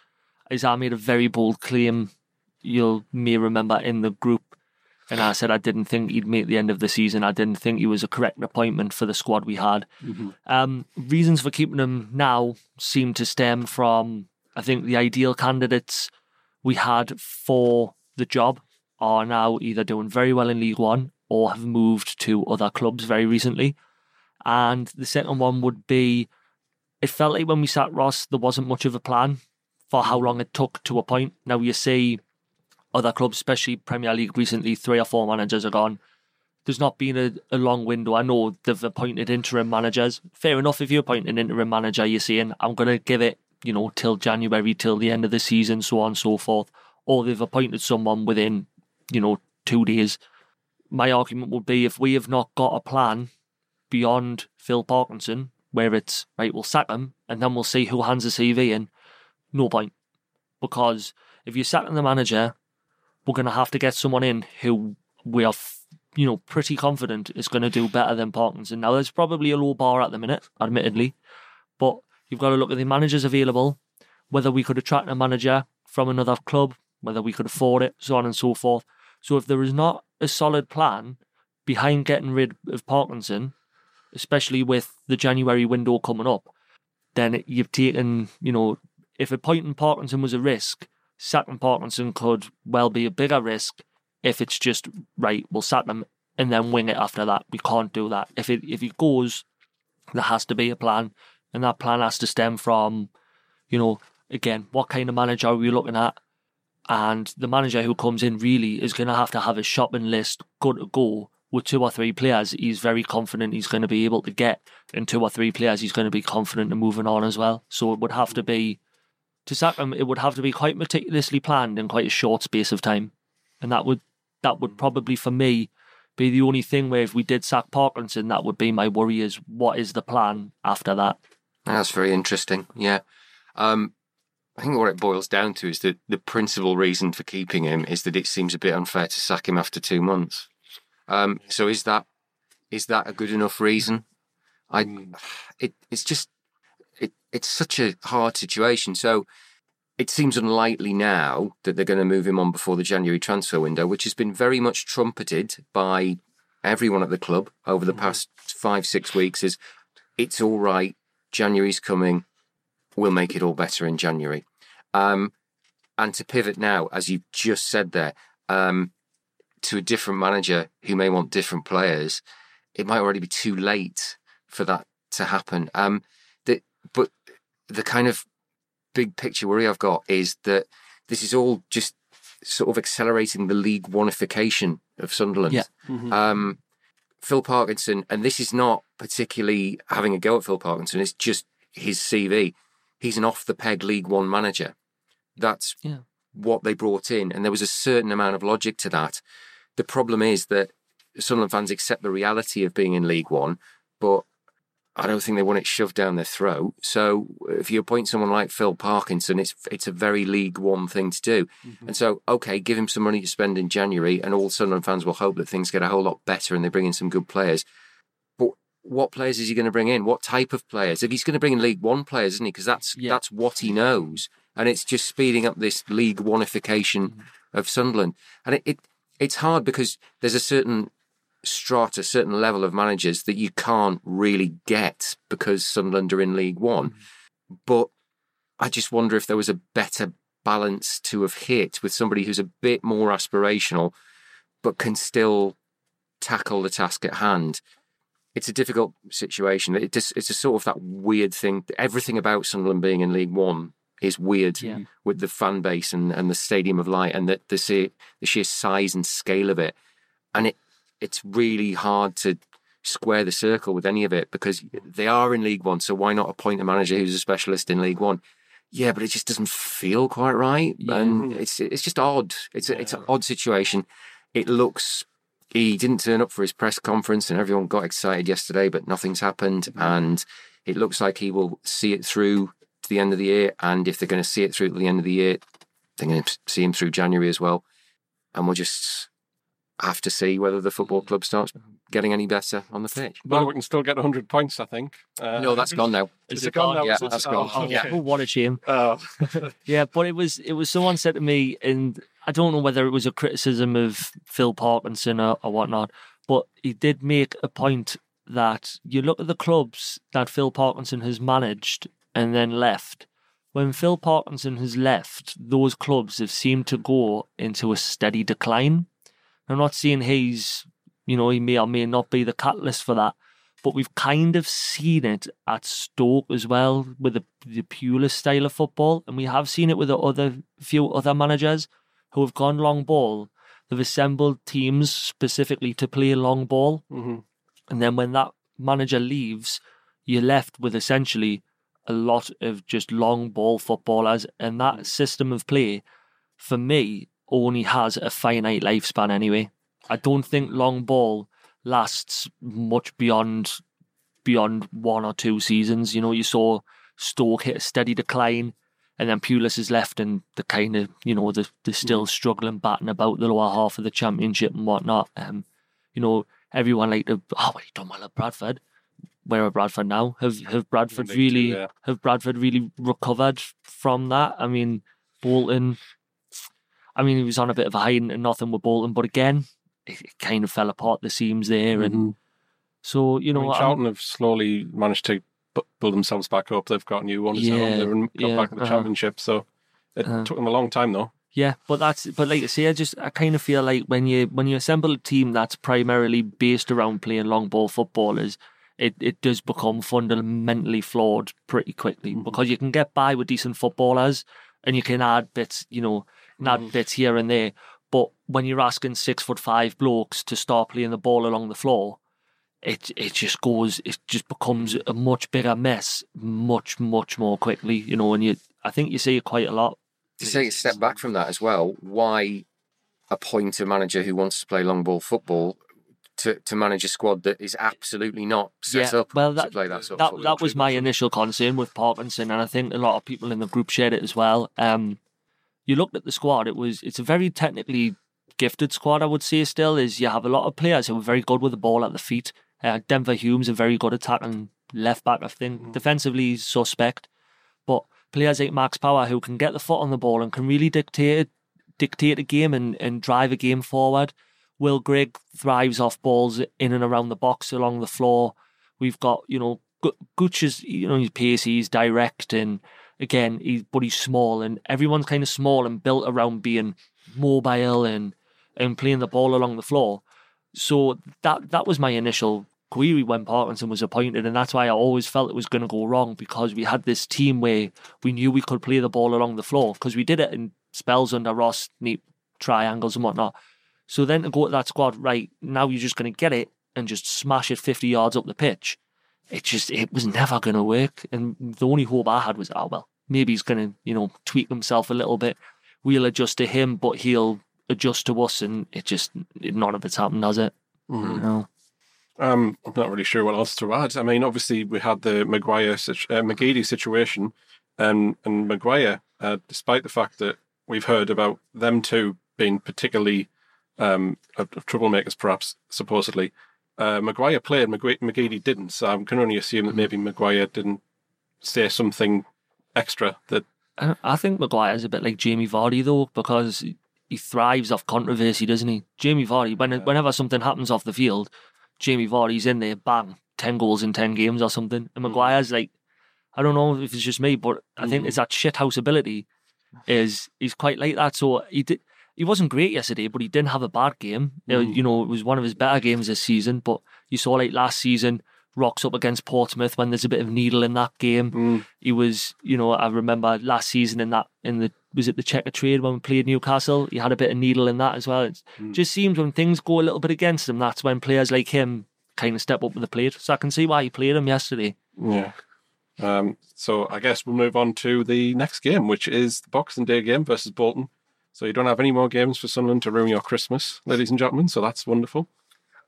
is I made a very bold claim. You'll may remember in the group, and I said I didn't think he'd make the end of the season. I didn't think he was a correct appointment for the squad we had. Um, reasons for keeping him now seem to stem from I think the ideal candidates we had for the job are now either doing very well in League One or have moved to other clubs very recently. And the second one would be it felt like when we sat Ross, there wasn't much of a plan for how long it took to appoint. Now you see other clubs, especially Premier League recently, three or four managers are gone. There's not been a, a long window. I know they've appointed interim managers. Fair enough, if you appoint an interim manager, you're saying, I'm going to give it, you know, till January, till the end of the season, so on and so forth. Or they've appointed someone within, you know, two days. My argument would be if we have not got a plan beyond Phil Parkinson, where it's, right, we'll sack him and then we'll see who hands the CV in, no point. Because if you're sacking the manager, we're going to have to get someone in who we are, you know, pretty confident is going to do better than Parkinson. Now, there's probably a low bar at the minute, admittedly, but you've got to look at the managers available, whether we could attract a manager from another club, whether we could afford it, so on and so forth. So if there is not a solid plan behind getting rid of Parkinson, especially with the January window coming up, then you've taken, you know, if appointing Parkinson was a risk, sacking Parkinson could well be a bigger risk if it's just right, we'll sack him and then wing it after that. We can't do that. If it if it goes, there has to be a plan, and that plan has to stem from, you know, again, what kind of manager are we looking at? And the manager who comes in really is going to have to have a shopping list good to go with two or three players. He's very confident he's going to be able to get, and two or three players he's going to be confident in moving on as well. So it would have to be to sack him. It would have to be quite meticulously planned in quite a short space of time, and that would that would probably for me be the only thing where if we did sack Parkinson, that would be my worry is what is the plan after that. That's very interesting. Yeah. Um, I think what it boils down to is that the principal reason for keeping him is that it seems a bit unfair to sack him after two months. Um, so is that is that a good enough reason? I it it's just it it's such a hard situation. So it seems unlikely now that they're going to move him on before the January transfer window, which has been very much trumpeted by everyone at the club over the past five six weeks. Is it's all right. January's coming. We'll make it all better in January. Um, and to pivot now, as you've just said there, um, to a different manager who may want different players, it might already be too late for that to happen. Um, the, but the kind of big picture worry I've got is that this is all just sort of accelerating the league oneification of Sunderland. Yeah. Um, Phil Parkinson, and this is not particularly having a go at Phil Parkinson, it's just his CV. He's an off the peg League One manager. That's Yeah. what they brought in, and there was a certain amount of logic to that. The problem is that Sunderland fans accept the reality of being in League One, but I don't think they want it shoved down their throat. So if you appoint someone like Phil Parkinson, it's it's a very League One thing to do. Mm-hmm. And so, okay, give him some money to spend in January, and all Sunderland fans will hope that things get a whole lot better and they bring in some good players. But what players is he going to bring in? What type of players? If he's going to bring in League One players, isn't he? Because that's Yeah. that's what he knows, and it's just speeding up this League Oneification mm-hmm. of Sunderland. And it, it it's hard because there's a certain strata, a certain level of managers that you can't really get because Sunderland are in League One. Mm. But I just wonder if there was a better balance to have hit with somebody who's a bit more aspirational, but can still tackle the task at hand. It's a difficult situation. It just, it's a sort of that weird thing. Everything about Sunderland being in League One is weird Yeah. with the fan base and, and the Stadium of Light and the, the, the sheer size and scale of it. And it it's really hard to square the circle with any of it because they are in League One. So why not appoint a manager who's a specialist in League One? Yeah, but it just doesn't feel quite right, and it's it's just odd. It's a, it's an odd situation. It looks he didn't turn up for his press conference, and everyone got excited yesterday, but nothing's happened, mm-hmm. and it looks like he will see it through to the end of the year. And if they're going to see it through to the end of the year, they're going to see him through January as well, and we'll just have to see whether the football club starts getting any better on the pitch. Well, we can still get 100 points, I think. Uh, No, that's gone now. Is Is it it gone gone? now? Yeah, Is it? that's Oh, gone. okay. Yeah. Oh, what a shame. Oh. Yeah, but it was it was someone said to me, and I don't know whether it was a criticism of Phil Parkinson or, or whatnot, but he did make a point that you look at the clubs that Phil Parkinson has managed and then left. When Phil Parkinson has left, those clubs have seemed to go into a steady decline. I'm not saying he's, you know, he may or may not be the catalyst for that, but we've kind of seen it at Stoke as well with the, the Pulis style of football, and we have seen it with the other few other managers who have gone long ball. They've assembled teams specifically to play long ball, Mhm. and then when that manager leaves, you're left with essentially a lot of just long ball footballers, and that system of play, for me, only has a finite lifespan anyway. I don't think long ball lasts much beyond beyond one or two seasons. You know, you saw Stoke hit a steady decline, and then Pulis is left, and the kind of you know they're, they're still struggling, batting about the lower half of the championship and whatnot. Um, you know, everyone like to oh, what are you talking about, Bradford? Where are Bradford now? Have have Bradford really yeah. have Bradford really recovered from that? I mean, Bolton. I mean, he was on a bit of a high and nothing with Bolton, but again, it, it kind of fell apart the seams there, and Mhm. so you I know, mean, I'm- Charlton have slowly managed to build themselves back up. They've got new owners now Yeah, and they've got yeah, back in the uh-huh. championship. So it Uh-huh. took them a long time, though. Yeah, but that's but like I say, I just I kind of feel like when you when you assemble a team that's primarily based around playing long ball footballers, it, it does become fundamentally flawed pretty quickly because you can get by with decent footballers and you can add bits, you know, add bits here and there. But when you're asking six foot five blokes to start playing the ball along the floor, it it just goes it just becomes a much bigger mess much much more quickly. You know, and you I think you see it quite a lot. To take a step back from that as well, why appoint a manager who wants to play long ball football to, to manage a squad that is absolutely not set up well, to that, play that sort that, of football? that was my initial concern with Parkinson, and I think a lot of people in the group shared it as well. Um, you looked at the squad; it was it's a very technically gifted squad. I would say still is you have a lot of players who are very good with the ball at the feet. Uh, Denver Hume's a very good attacking left back. I think defensively suspect, but players like Max Power who can get the foot on the ball and can really dictate dictate a game and, and drive a game forward. Will Grigg thrives off balls in and around the box along the floor. We've got, you know, Gooch is, you know, he's pacey, he's direct, and again, but he's small, and everyone's kind of small and built around being mobile and, and playing the ball along the floor. So that that was my initial query when Parkinson was appointed, and that's why I always felt it was going to go wrong because we had this team where we knew we could play the ball along the floor because we did it in spells under Ross, neat triangles and whatnot. So then to go to that squad, right now you're just going to get it and just smash it 50 yards up the pitch. It just it was never going to work. And the only hope I had was, oh well, maybe he's going to you know tweak himself a little bit. We'll adjust to him, but he'll adjust to us, and it just none of it's happened, has it? No. Um, I'm not really sure what else to add. I mean, obviously we had the Maguire, uh, McGeady situation, and and Maguire, uh, despite the fact that we've heard about them two being particularly um, of, of troublemakers, perhaps supposedly, uh, Maguire played, McGeady didn't. So I can only assume that hmm. maybe Maguire didn't say something extra that. I think Maguire's a bit like Jamie Vardy though, because he thrives off controversy, doesn't he? Jamie Vardy, when, whenever something happens off the field, Jamie Vardy's in there, bang, ten goals in ten games or something. And hmm. Maguire's like, I don't know if it's just me, but I hmm. think it's that shithouse ability. Is he's quite like that. So he did. He wasn't great yesterday, but he didn't have a bad game. Uh, You know, it was one of his better games this season. But you saw like last season, rocks up against Portsmouth when there's a bit of needle in that game. He was, you know, I remember last season in that in the was it the Checkatrade when we played Newcastle. He had a bit of needle in that as well. It just seems when things go a little bit against him, that's when players like him kind of step up to the plate. So I can see why he played him yesterday. Yeah. Um, so I guess we'll move on to the next game, which is the Boxing Day game versus Bolton. So you don't have any more games for Sunderland to ruin your Christmas, ladies and gentlemen. So that's wonderful.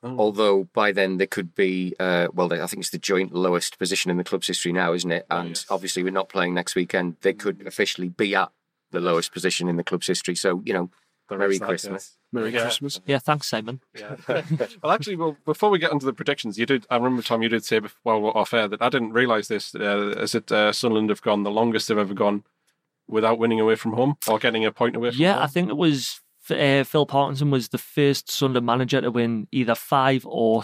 Although by then there could be, uh, well, I think it's the joint lowest position in the club's history now, isn't it? And obviously we're not playing next weekend. They could officially be at the lowest position in the club's history. So you know, Merry is that, Christmas. Merry Yeah. Christmas. Yeah, thanks, Simon. well, actually, well, before we get into the predictions, you did. I remember Tom, you did say bef- while we're off air that I didn't realise this. Uh, is it uh, Sunderland have gone the longest they've ever gone without winning away from home or getting a point away from Yeah, home? I think it was uh, Phil Parkinson was the first Sunderland manager to win either five or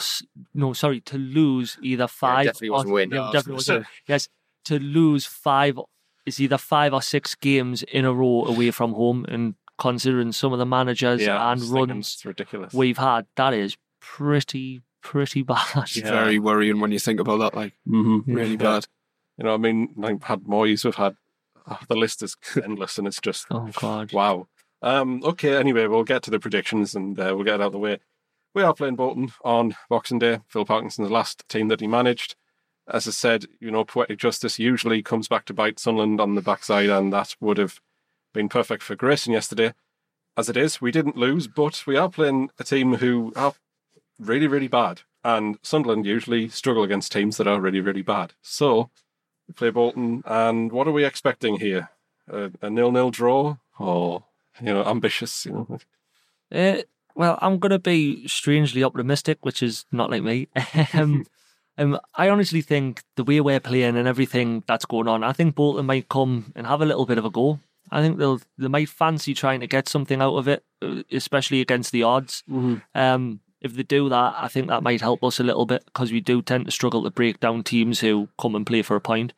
no, sorry, to lose either five. definitely or, wasn't win. Yeah, was definitely wasn't. Yes, to lose five is either five or six games in a row away from home, and considering some of the managers yeah, and runs ridiculous. we've had, that is pretty pretty bad. Yeah. very worrying when you think about that. Like, mm-hmm. really Yeah. bad. You know, I mean, like had Moyes, we've had oh, the list is endless, and it's just Oh God. wow. Um, okay, anyway, we'll get to the predictions and uh, we'll get it out of the way. We are playing Bolton on Boxing Day. Phil Parkinson's last team that he managed. As I said, you know, poetic justice usually comes back to bite Sunderland on the backside, and that would have been perfect for Grayson yesterday. As it is, we didn't lose, but we are playing a team who are really, really bad. And Sunderland usually struggle against teams that are really, really bad. So we play Bolton, and what are we expecting here? A, a nil-nil draw, or you know, ambitious? You know, Uh, well, I'm going to be strangely optimistic, which is not like me. um, um, I honestly think the way we're playing and everything that's going on, I think Bolton might come and have a little bit of a go. I think they'll they might fancy trying to get something out of it, uh, especially against the odds. Um, if they do that, I think that might help us a little bit because we do tend to struggle to break down teams who come and play for a point.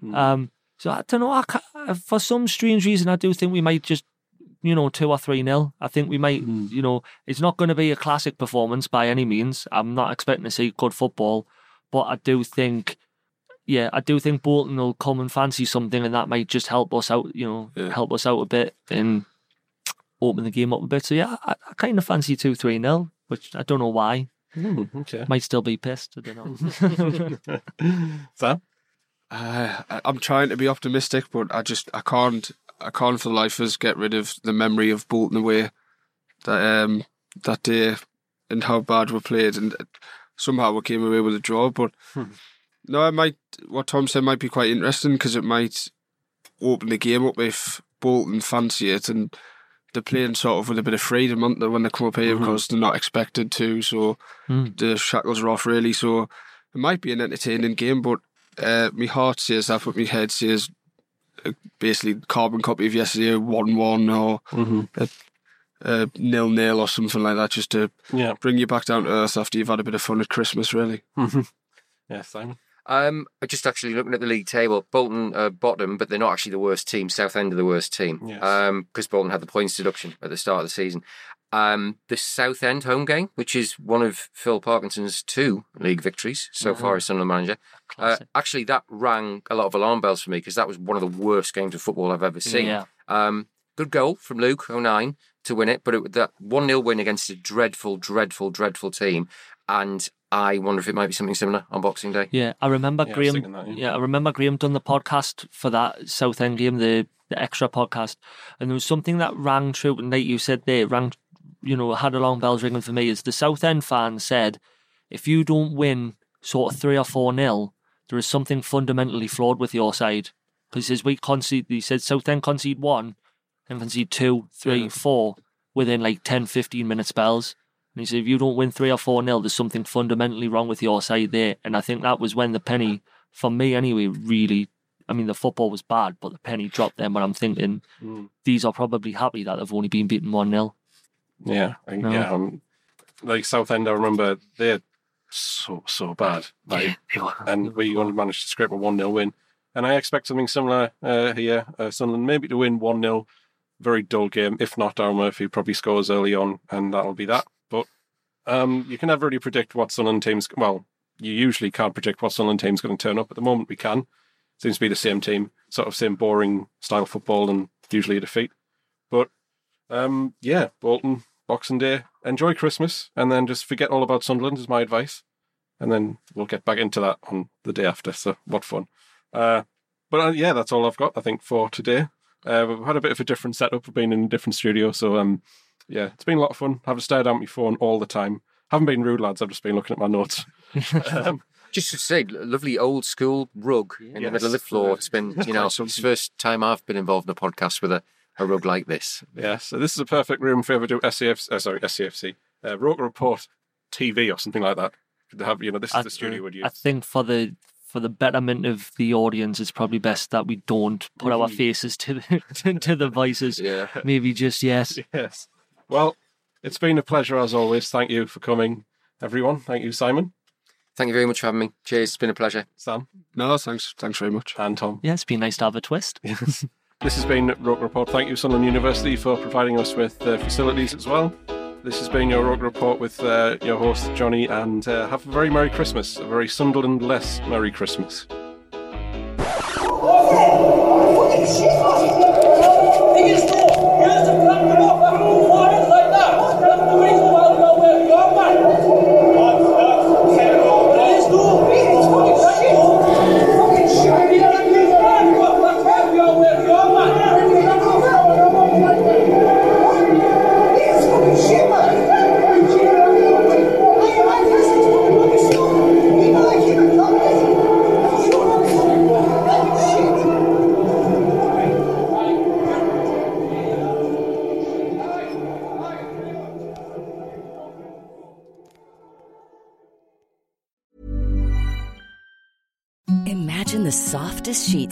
Hmm. Um, so I don't know. I ca uh, for some strange reason, I do think we might just you know, two or three nil. I think we might, hmm. you know, it's not going to be a classic performance by any means. I'm not expecting to see good football, but I do think, yeah, I do think Bolton will come and fancy something, and that might just help us out, you know, Yeah. help us out a bit and open the game up a bit. So yeah, I, I kind of fancy two three nil, which I don't know why. okay. Might still be pissed. I don't know. Sam? Uh, I- I'm trying to be optimistic, but I just I can't I can't for the life of us get rid of the memory of Bolton away that um that day and how bad we played and somehow we came away with a draw. But no, it might what Tom said might be quite interesting because it might open the game up if Bolton fancy it and they're playing sort of with a bit of freedom aren't they, when they come up here because they're not expected to. So Mm. the shackles are off really. So it might be an entertaining game, but uh, my heart says that, but my head says uh, basically carbon copy of yesterday, one-one or a, a nil-nil or something like that, just to Yeah. bring you back down to earth after you've had a bit of fun at Christmas, really. Yeah, Simon. Um, I just actually looking at the league table. Bolton are bottom, but they're not actually the worst team. Southend are the worst team. Yes. Um, because Bolton had the points deduction at the start of the season. Um, the Southend home game, which is one of Phil Parkinson's two league victories so far as Sunderland manager. Uh, actually, that rang a lot of alarm bells for me because that was one of the worst games of football I've ever seen. Yeah. Um, good goal from Luke O'Nien to win it, but it, that 1 0 win against a dreadful, dreadful, dreadful team. And I wonder if it might be something similar on Boxing Day. Yeah, I remember Yeah, Graham. thinking that, yeah. yeah. I remember Graham done the podcast for that Southend game, the, the extra podcast, and there was something that rang true. And like you said, there rang, you know, had alarm bells ringing for me. Is the Southend fan said, if you don't win sort of three or four nil, there is something fundamentally flawed with your side. Because he says we concede. He said Southend concede one, and concede two, three, four within like 10, 15 minute spells. And he said, if you don't win three or four nil, there's something fundamentally wrong with your side there. And I think that was when the penny, for me anyway, really. I mean, the football was bad, but the penny dropped them. When I'm thinking, these are probably happy that they've only been beaten one 0 Yeah, I- No. yeah. Um, like Southend, I remember they're so so bad. Like, and we only managed to scrape a one 0 win. And I expect something similar uh, here. Uh, Sunderland maybe to win one 0 Very dull game. If not, Daryl Murphy probably scores early on, and that'll be that. Um, you can never really predict what Sunderland teams. Well, you usually can't predict what Sunderland team's going to turn up. At the moment, we can. Seems to be the same team, sort of same boring style football, and usually a defeat. But um, yeah, Bolton, Boxing Day. Enjoy Christmas, and then just forget all about Sunderland is my advice. And then we'll get back into that on the day after. So what fun! Uh, but uh, yeah, that's all I've got. I think for today. Uh, we've had a bit of a different setup. We've been in a different studio, so um, yeah, it's been a lot of fun. I haven't stared at my phone all the time. Haven't been rude, lads. I've just been looking at my notes. um, Just to say, lovely old school rug in the Yes. middle of the floor. It's been, you know, Quite it's the first time I've been involved in a podcast with a, a rug like this. Yeah, so this is a perfect room for ever do SCFC, uh, sorry, SCFC, uh, Roker Report TV or something like that. To have, you know, this is I- the studio would use. I think for the for the betterment of the audience, it's probably best that we don't put our faces to the to, to the voices. Yeah. Maybe just yes. Yes. Well, it's been a pleasure as always. Thank you for coming, everyone. Thank you, Simon, Thank you very much for having me. Cheers. It's been a pleasure. Sam, No, thanks. Thanks very much. and Tom. Yeah, it's been nice to have a twist. This has been Roker Report. Thank you, Sunderland University, for providing us with uh, facilities as well. This has been your Roker Report with uh, your host, Johnny, and uh, have a very Merry Christmas. A very Sunderland less Merry Christmas.